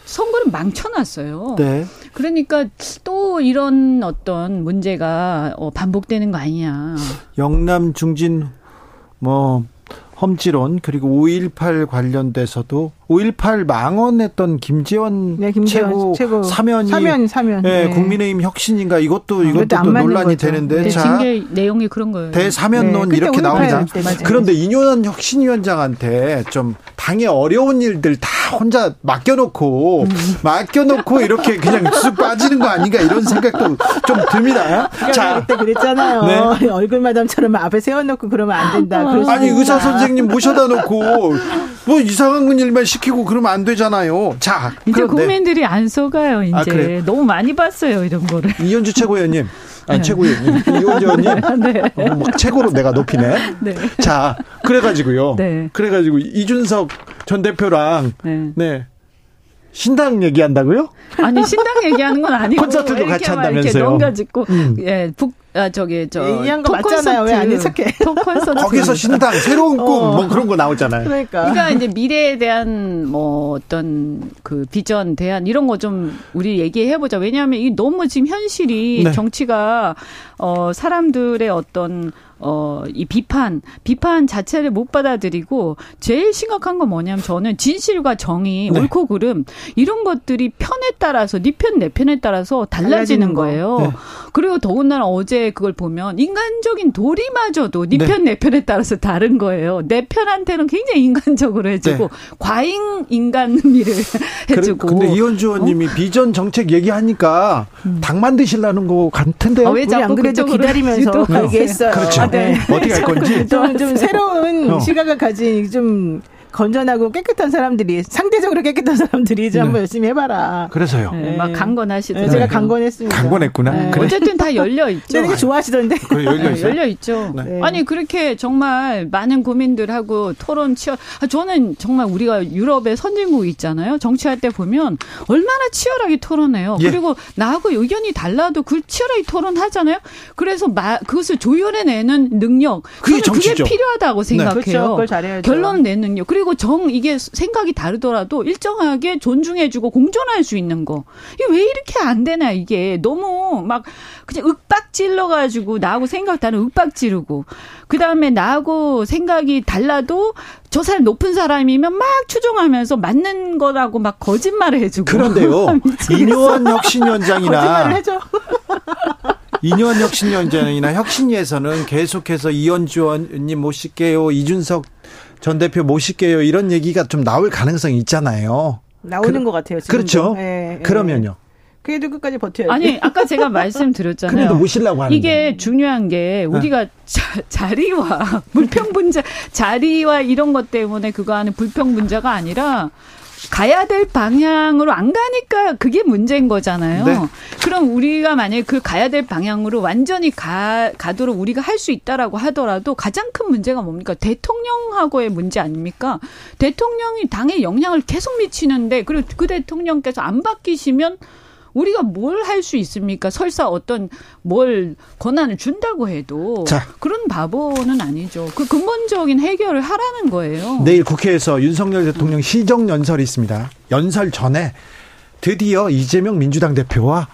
선거를 망쳐놨어요. 네. 그러니까 또 이런 어떤 문제가 어, 반복되는 거 아니냐. 영남 중진 뭐 험지론 그리고 5.18 관련돼서도 5.18 망언했던 김재원, 네, 김재원 최고, 최고 사면이 사면 사면. 예, 네. 국민의힘 혁신인가 이것도 그것도 이것도 안또 논란이 거죠. 되는데 네, 자 징계 내용이 그런 거예요. 대사면론 네, 이렇게 5.18 나옵니다. 그런데 이뇨한 혁신위원장한테 좀 당의 어려운 일들 다 혼자 맡겨놓고 음. 맡겨놓고 이렇게 그냥 쑥 빠지는 거 아닌가 이런 생각도 좀 듭니다. 자, 자, 그때 그랬잖아요. 네. 얼굴 마담처럼 앞에 세워놓고 그러면 안 된다. 수 아니. 의사 선생님 모셔다 놓고 뭐 이상한 일만 시 키고 그러면 안 되잖아요. 자, 이제 그런데 국민들이 안 속아요. 이제 아, 그래요? 너무 많이 봤어요 이런 거를. [LAUGHS] 이현주 최고위원님, 아니 네. 최고위원님, 이현주 의원님, [LAUGHS] 네. 어, 막 최고로 내가 높이네. 네. 자, 그래가지고요. 네. 그래가지고 이준석 전 대표랑 네. 네 신당 얘기한다고요? 아니 신당 얘기하는 건 아니고 [LAUGHS] 콘서트도 같이 막 한다면서요. 이렇게 넘겨짓고 음. 예, 북, 아, 저기, 저. 얘기한 거톡 맞잖아요. 왜 아닌 척해. 톡 콘서트. 거기서 신당 새로운 꿈 어. 뭐 그런 거 나오잖아요. 그러니까. 그러니까 이제 미래에 대한 뭐 어떤 그 비전 대안 이런 거 좀 우리 얘기해 보자. 왜냐하면 이 너무 지금 현실이 네. 정치가 어 사람들의 어떤 어, 이 비판, 비판 자체를 못 받아들이고 제일 심각한 건 뭐냐면 저는 진실과 정의, 네. 옳고 그름 이런 것들이 편에 따라서 네 편 내 편에 따라서 달라지는 달라지는 거. 거예요. 네. 그리고 더군다나 어제 그걸 보면 인간적인 도리마저도 네 네. 편 내 편에 따라서 다른 거예요. 내 편한테는 굉장히 인간적으로 해주고 네. 과잉 인간미를 해주고. 그래, 근데 이현주 의원님이 비전 정책 얘기하니까 당만 드시려는 거 같은데요? 아, 왜 자꾸 안 그래도 기다리면서 유도하세요? 얘기했어요. 그렇죠. 아, 네. 어떻게 할 건지. 좀, 좀 새로운 어. 시각을 가진 좀 건전하고 깨끗한 사람들이 상대적으로 깨끗한 사람들이 이제 네. 한번 열심히 해봐라. 그래서 네, 막 강건하시더라고요. 네, 제가 강건했습니다. 강권했구나. 네. 그래. 어쨌든 다 열려 [LAUGHS] 있죠. 되게 좋아하시던데. 그래, 열려 네, 있어요. 열려 있죠. 네. 아니 그렇게 정말 많은 고민들하고 토론 치열. 아, 저는 정말 우리가 유럽의 선진국 있잖아요. 정치할 때 보면 얼마나 치열하게 토론해요. 예. 그리고 나하고 의견이 달라도 그 치열하게 토론하잖아요. 그래서 마, 그것을 조율해내는 능력. 그게 정치죠. 그게 필요하다고 생각해요. 그렇죠. 그걸 잘해야죠. 결론 낸 능력. 그리고 정 이게 생각이 다르더라도 일정하게 존중해주고 공존할 수 있는 거. 이게 왜 이렇게 안 되나 이게 너무 막 그냥 윽박 찔러가지고 나하고 생각 다른 윽박 지르고 그 다음에 나하고 생각이 달라도 저 사람 높은 사람이면 막 추종하면서 맞는 거라고 막 거짓말을 해주고 그런데요. [LAUGHS] 이뇨한 거짓말을 혁신위원장이나. 이뇨한 혁신위원장이나 혁신위에서는 계속해서 이현주 의원님 모실게요, 이준석 전 대표 모실게요 이런 얘기가 좀 나올 가능성이 있잖아요. 나오는 그- 것 같아요. 지금도. 그렇죠. 예, 예. 그러면요. 그래도 끝까지 버텨야 돼. 아니 아까 제가 [LAUGHS] 말씀드렸잖아요. 그래도 모시려고 하는데. 이게 중요한 게 우리가 자, 자리와 [LAUGHS] 불평 분자 자리와 이런 것 때문에 그거 하는 불평 분자가 아니라 가야 될 방향으로 안 가니까 그게 문제인 거잖아요. 네. 그럼 우리가 만약에 그 가야 될 방향으로 완전히 가, 가도록 우리가 할 수 있다라고 하더라도 가장 큰 문제가 뭡니까? 대통령하고의 문제 아닙니까? 대통령이 당에 영향을 계속 미치는데 그리고 그 대통령께서 안 바뀌시면 우리가 뭘 할 수 있습니까? 설사 어떤 뭘 권한을 준다고 해도 자. 그런 바보는 아니죠. 그 근본적인 해결을 하라는 거예요. 내일 국회에서 윤석열 대통령 시정 연설이 있습니다. 연설 전에 드디어 이재명 민주당 대표와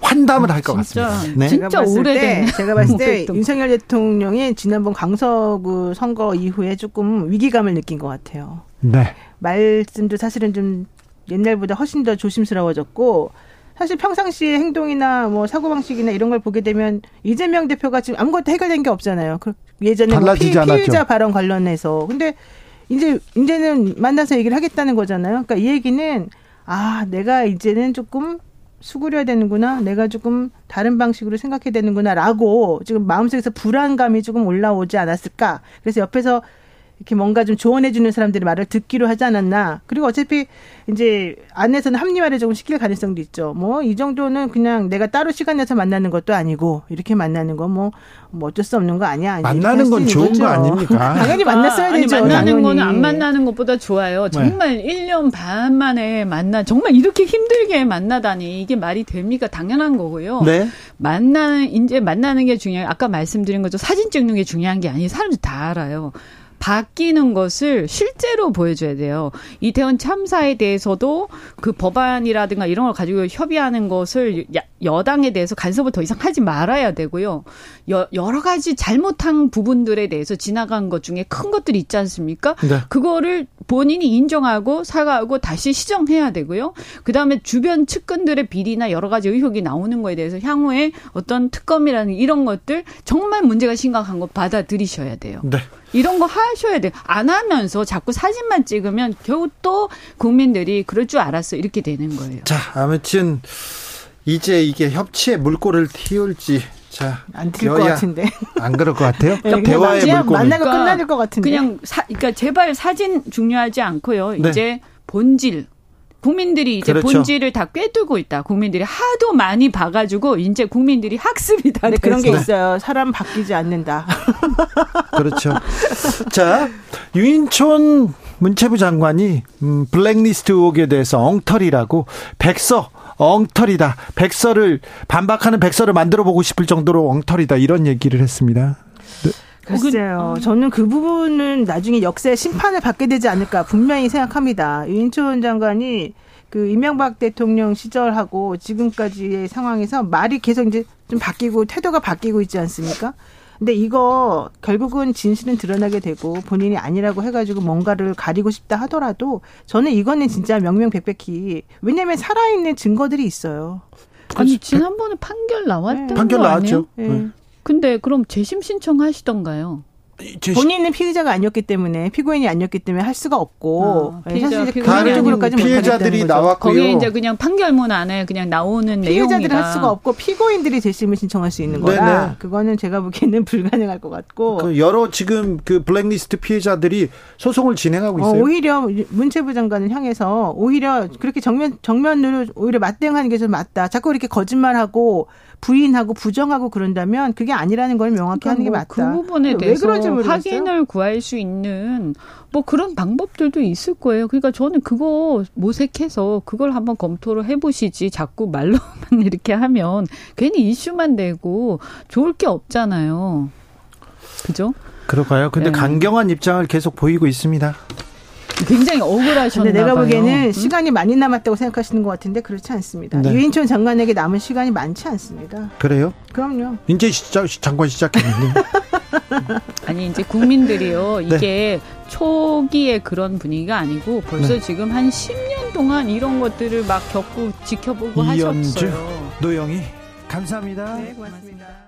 환담을 할것 아, 진짜. 같습니다. 네. 진짜 오래된 때, 제가 봤을 때 윤석열 대통령이 지난번 강서구 선거 이후에 조금 위기감을 느낀 것 같아요. 네. 말씀도 사실은 좀 옛날보다 훨씬 더 조심스러워졌고 사실 평상시의 행동이나 뭐 사고방식이나 이런 걸 보게 되면 이재명 대표가 지금 아무것도 해결된 게 없잖아요. 그 예전에 뭐 피. 피의자 발언 관련해서. 근데 이제 이제는 만나서 얘기를 하겠다는 거잖아요. 그러니까 이 얘기는 아, 내가 이제는 조금 수그려야 되는구나. 내가 조금 다른 방식으로 생각해야 되는구나라고 지금 마음속에서 불안감이 조금 올라오지 않았을까. 그래서 옆에서 이렇게 뭔가 좀 조언해주는 사람들의 말을 듣기로 하지 않았나. 그리고 어차피 이제 안에서는 합리화를 조금 시킬 가능성도 있죠. 뭐 이 정도는 그냥 내가 따로 시간 내서 만나는 것도 아니고 이렇게 만나는 거뭐뭐 어쩔 수 없는 거 아니야. 만나는 건 좋은 거죠. 거 아닙니까? [LAUGHS] 당연히 만났어야 아니, 되죠. 만나는 당연히. 거는 안 만나는 것보다 좋아요. 정말 1년 반 만에 만나, 정말 이렇게 힘들게 만나다니 이게 말이 됩니까? 당연한 거고요. 네. 만나는, 이제 만나는 게 중요해요. 아까 말씀드린 것처럼 사진 찍는 게 중요한 게 아니에요. 사람들 다 알아요. 바뀌는 것을 실제로 보여줘야 돼요. 이태원 참사에 대해서도 그 법안이라든가 이런 걸 가지고 협의하는 것을 야- 여당에 대해서 간섭을 더 이상 하지 말아야 되고요. 여, 여러 가지 잘못한 부분들에 대해서 지나간 것 중에 큰 것들이 있지 않습니까? 네. 그거를 본인이 인정하고 사과하고 다시 시정해야 되고요. 그 다음에 주변 측근들의 비리나 여러 가지 의혹이 나오는 거에 대해서 향후에 어떤 특검이라는 이런 것들 정말 문제가 심각한 거 받아들이셔야 돼요. 네. 이런 거 하셔야 돼요. 안 하면서 자꾸 사진만 찍으면 겨우 또 국민들이 그럴 줄 알았어. 이렇게 되는 거예요. 자, 아무튼 이제 이게 협치의 물꼬를 틔울지 자, 여야 같은데. [LAUGHS] 안 그럴 것 같아요. 네, 그냥 대화의 물꼬는 만나고 끝날 것 같은데. 그냥 사, 그러니까 제발 사진 중요하지 않고요. 네. 이제 본질. 국민들이 이제 그렇죠. 본질을 다 꿰뚫고 있다. 국민들이 하도 많이 봐가지고 이제 국민들이 학습이 다 네, 그런 게. 있어요. 사람 바뀌지 않는다. [LAUGHS] 그렇죠. 자, 유인촌 문체부 장관이 음, 블랙리스트 의혹에 대해서 엉터리라고 백서 엉터리다. 백서를 반박하는 백서를 만들어 보고 싶을 정도로 엉터리다 이런 얘기를 했습니다. 글쎄요. 저는 그 부분은 나중에 역사의 심판을 받게 되지 않을까 분명히 생각합니다. 유인촌 장관이 그 이명박 대통령 시절하고 지금까지의 상황에서 말이 계속 이제 좀 바뀌고 태도가 바뀌고 있지 않습니까? 근데 이거 결국은 진실은 드러나게 되고 본인이 아니라고 해가지고 뭔가를 가리고 싶다 하더라도 저는 이거는 진짜 명명백백히 왜냐하면 살아있는 증거들이 있어요. 아니 지난번에 판결 나왔던 네. 판결 거 나왔죠. 아니에요? 네. 근데 그럼 재심 신청하시던가요? 제- 본인은 피의자가 아니었기 때문에 피고인이 아니었기 때문에 할 수가 없고 아, 네, 사실 이제 피의자, 다른 근본적으로까지 피해자들이 나왔고요. 거기에 이제 그냥 판결문 안에 그냥 나오는 피해자들은. 할 수가 없고 피고인들이 재심을 신청할 수 있는 거라 네네. 그거는 제가 보기에는 [LAUGHS] 불가능할 것 같고 그 여러 지금 그 블랙리스트 피해자들이 소송을 진행하고 어, 있어요. 오히려 문체부 장관을 향해서 오히려 그렇게 정면 정면으로 오히려 맞대응하는 게 좀 맞다. 자꾸 이렇게 거짓말하고 부인하고 부정하고 그런다면 그게 아니라는 걸 명확히 하는 게 뭐 맞다. 그 부분에 왜 대해서 그런지 모르겠어요. 확인을 구할 수 있는 뭐 그런 방법들도 있을 거예요. 그러니까 저는 그거 모색해서 그걸 한번 검토를 해보시지 자꾸 말로만 [LAUGHS] 이렇게 하면 괜히 이슈만 되고 좋을 게 없잖아요. 그죠? 그럴까요? 근데 네. 강경한 입장을 계속 보이고 있습니다. 굉장히 억울하셨나 근데 내가 봐요. 보기에는 응? 시간이 많이 남았다고 생각하시는 것 같은데 그렇지 않습니다. 네. 유인촌 장관에게 남은 시간이 많지 않습니다. 그래요? 그럼요. 이제 시작 장관 시작했는데. [LAUGHS] 아니 이제 국민들이요 네. 이게 초기에 그런 분위기가 아니고 벌써 네. 지금 한 10년 동안 이런 것들을 막 겪고 지켜보고 이연주 하셨어요. 노영희 감사합니다. 네, 고맙습니다.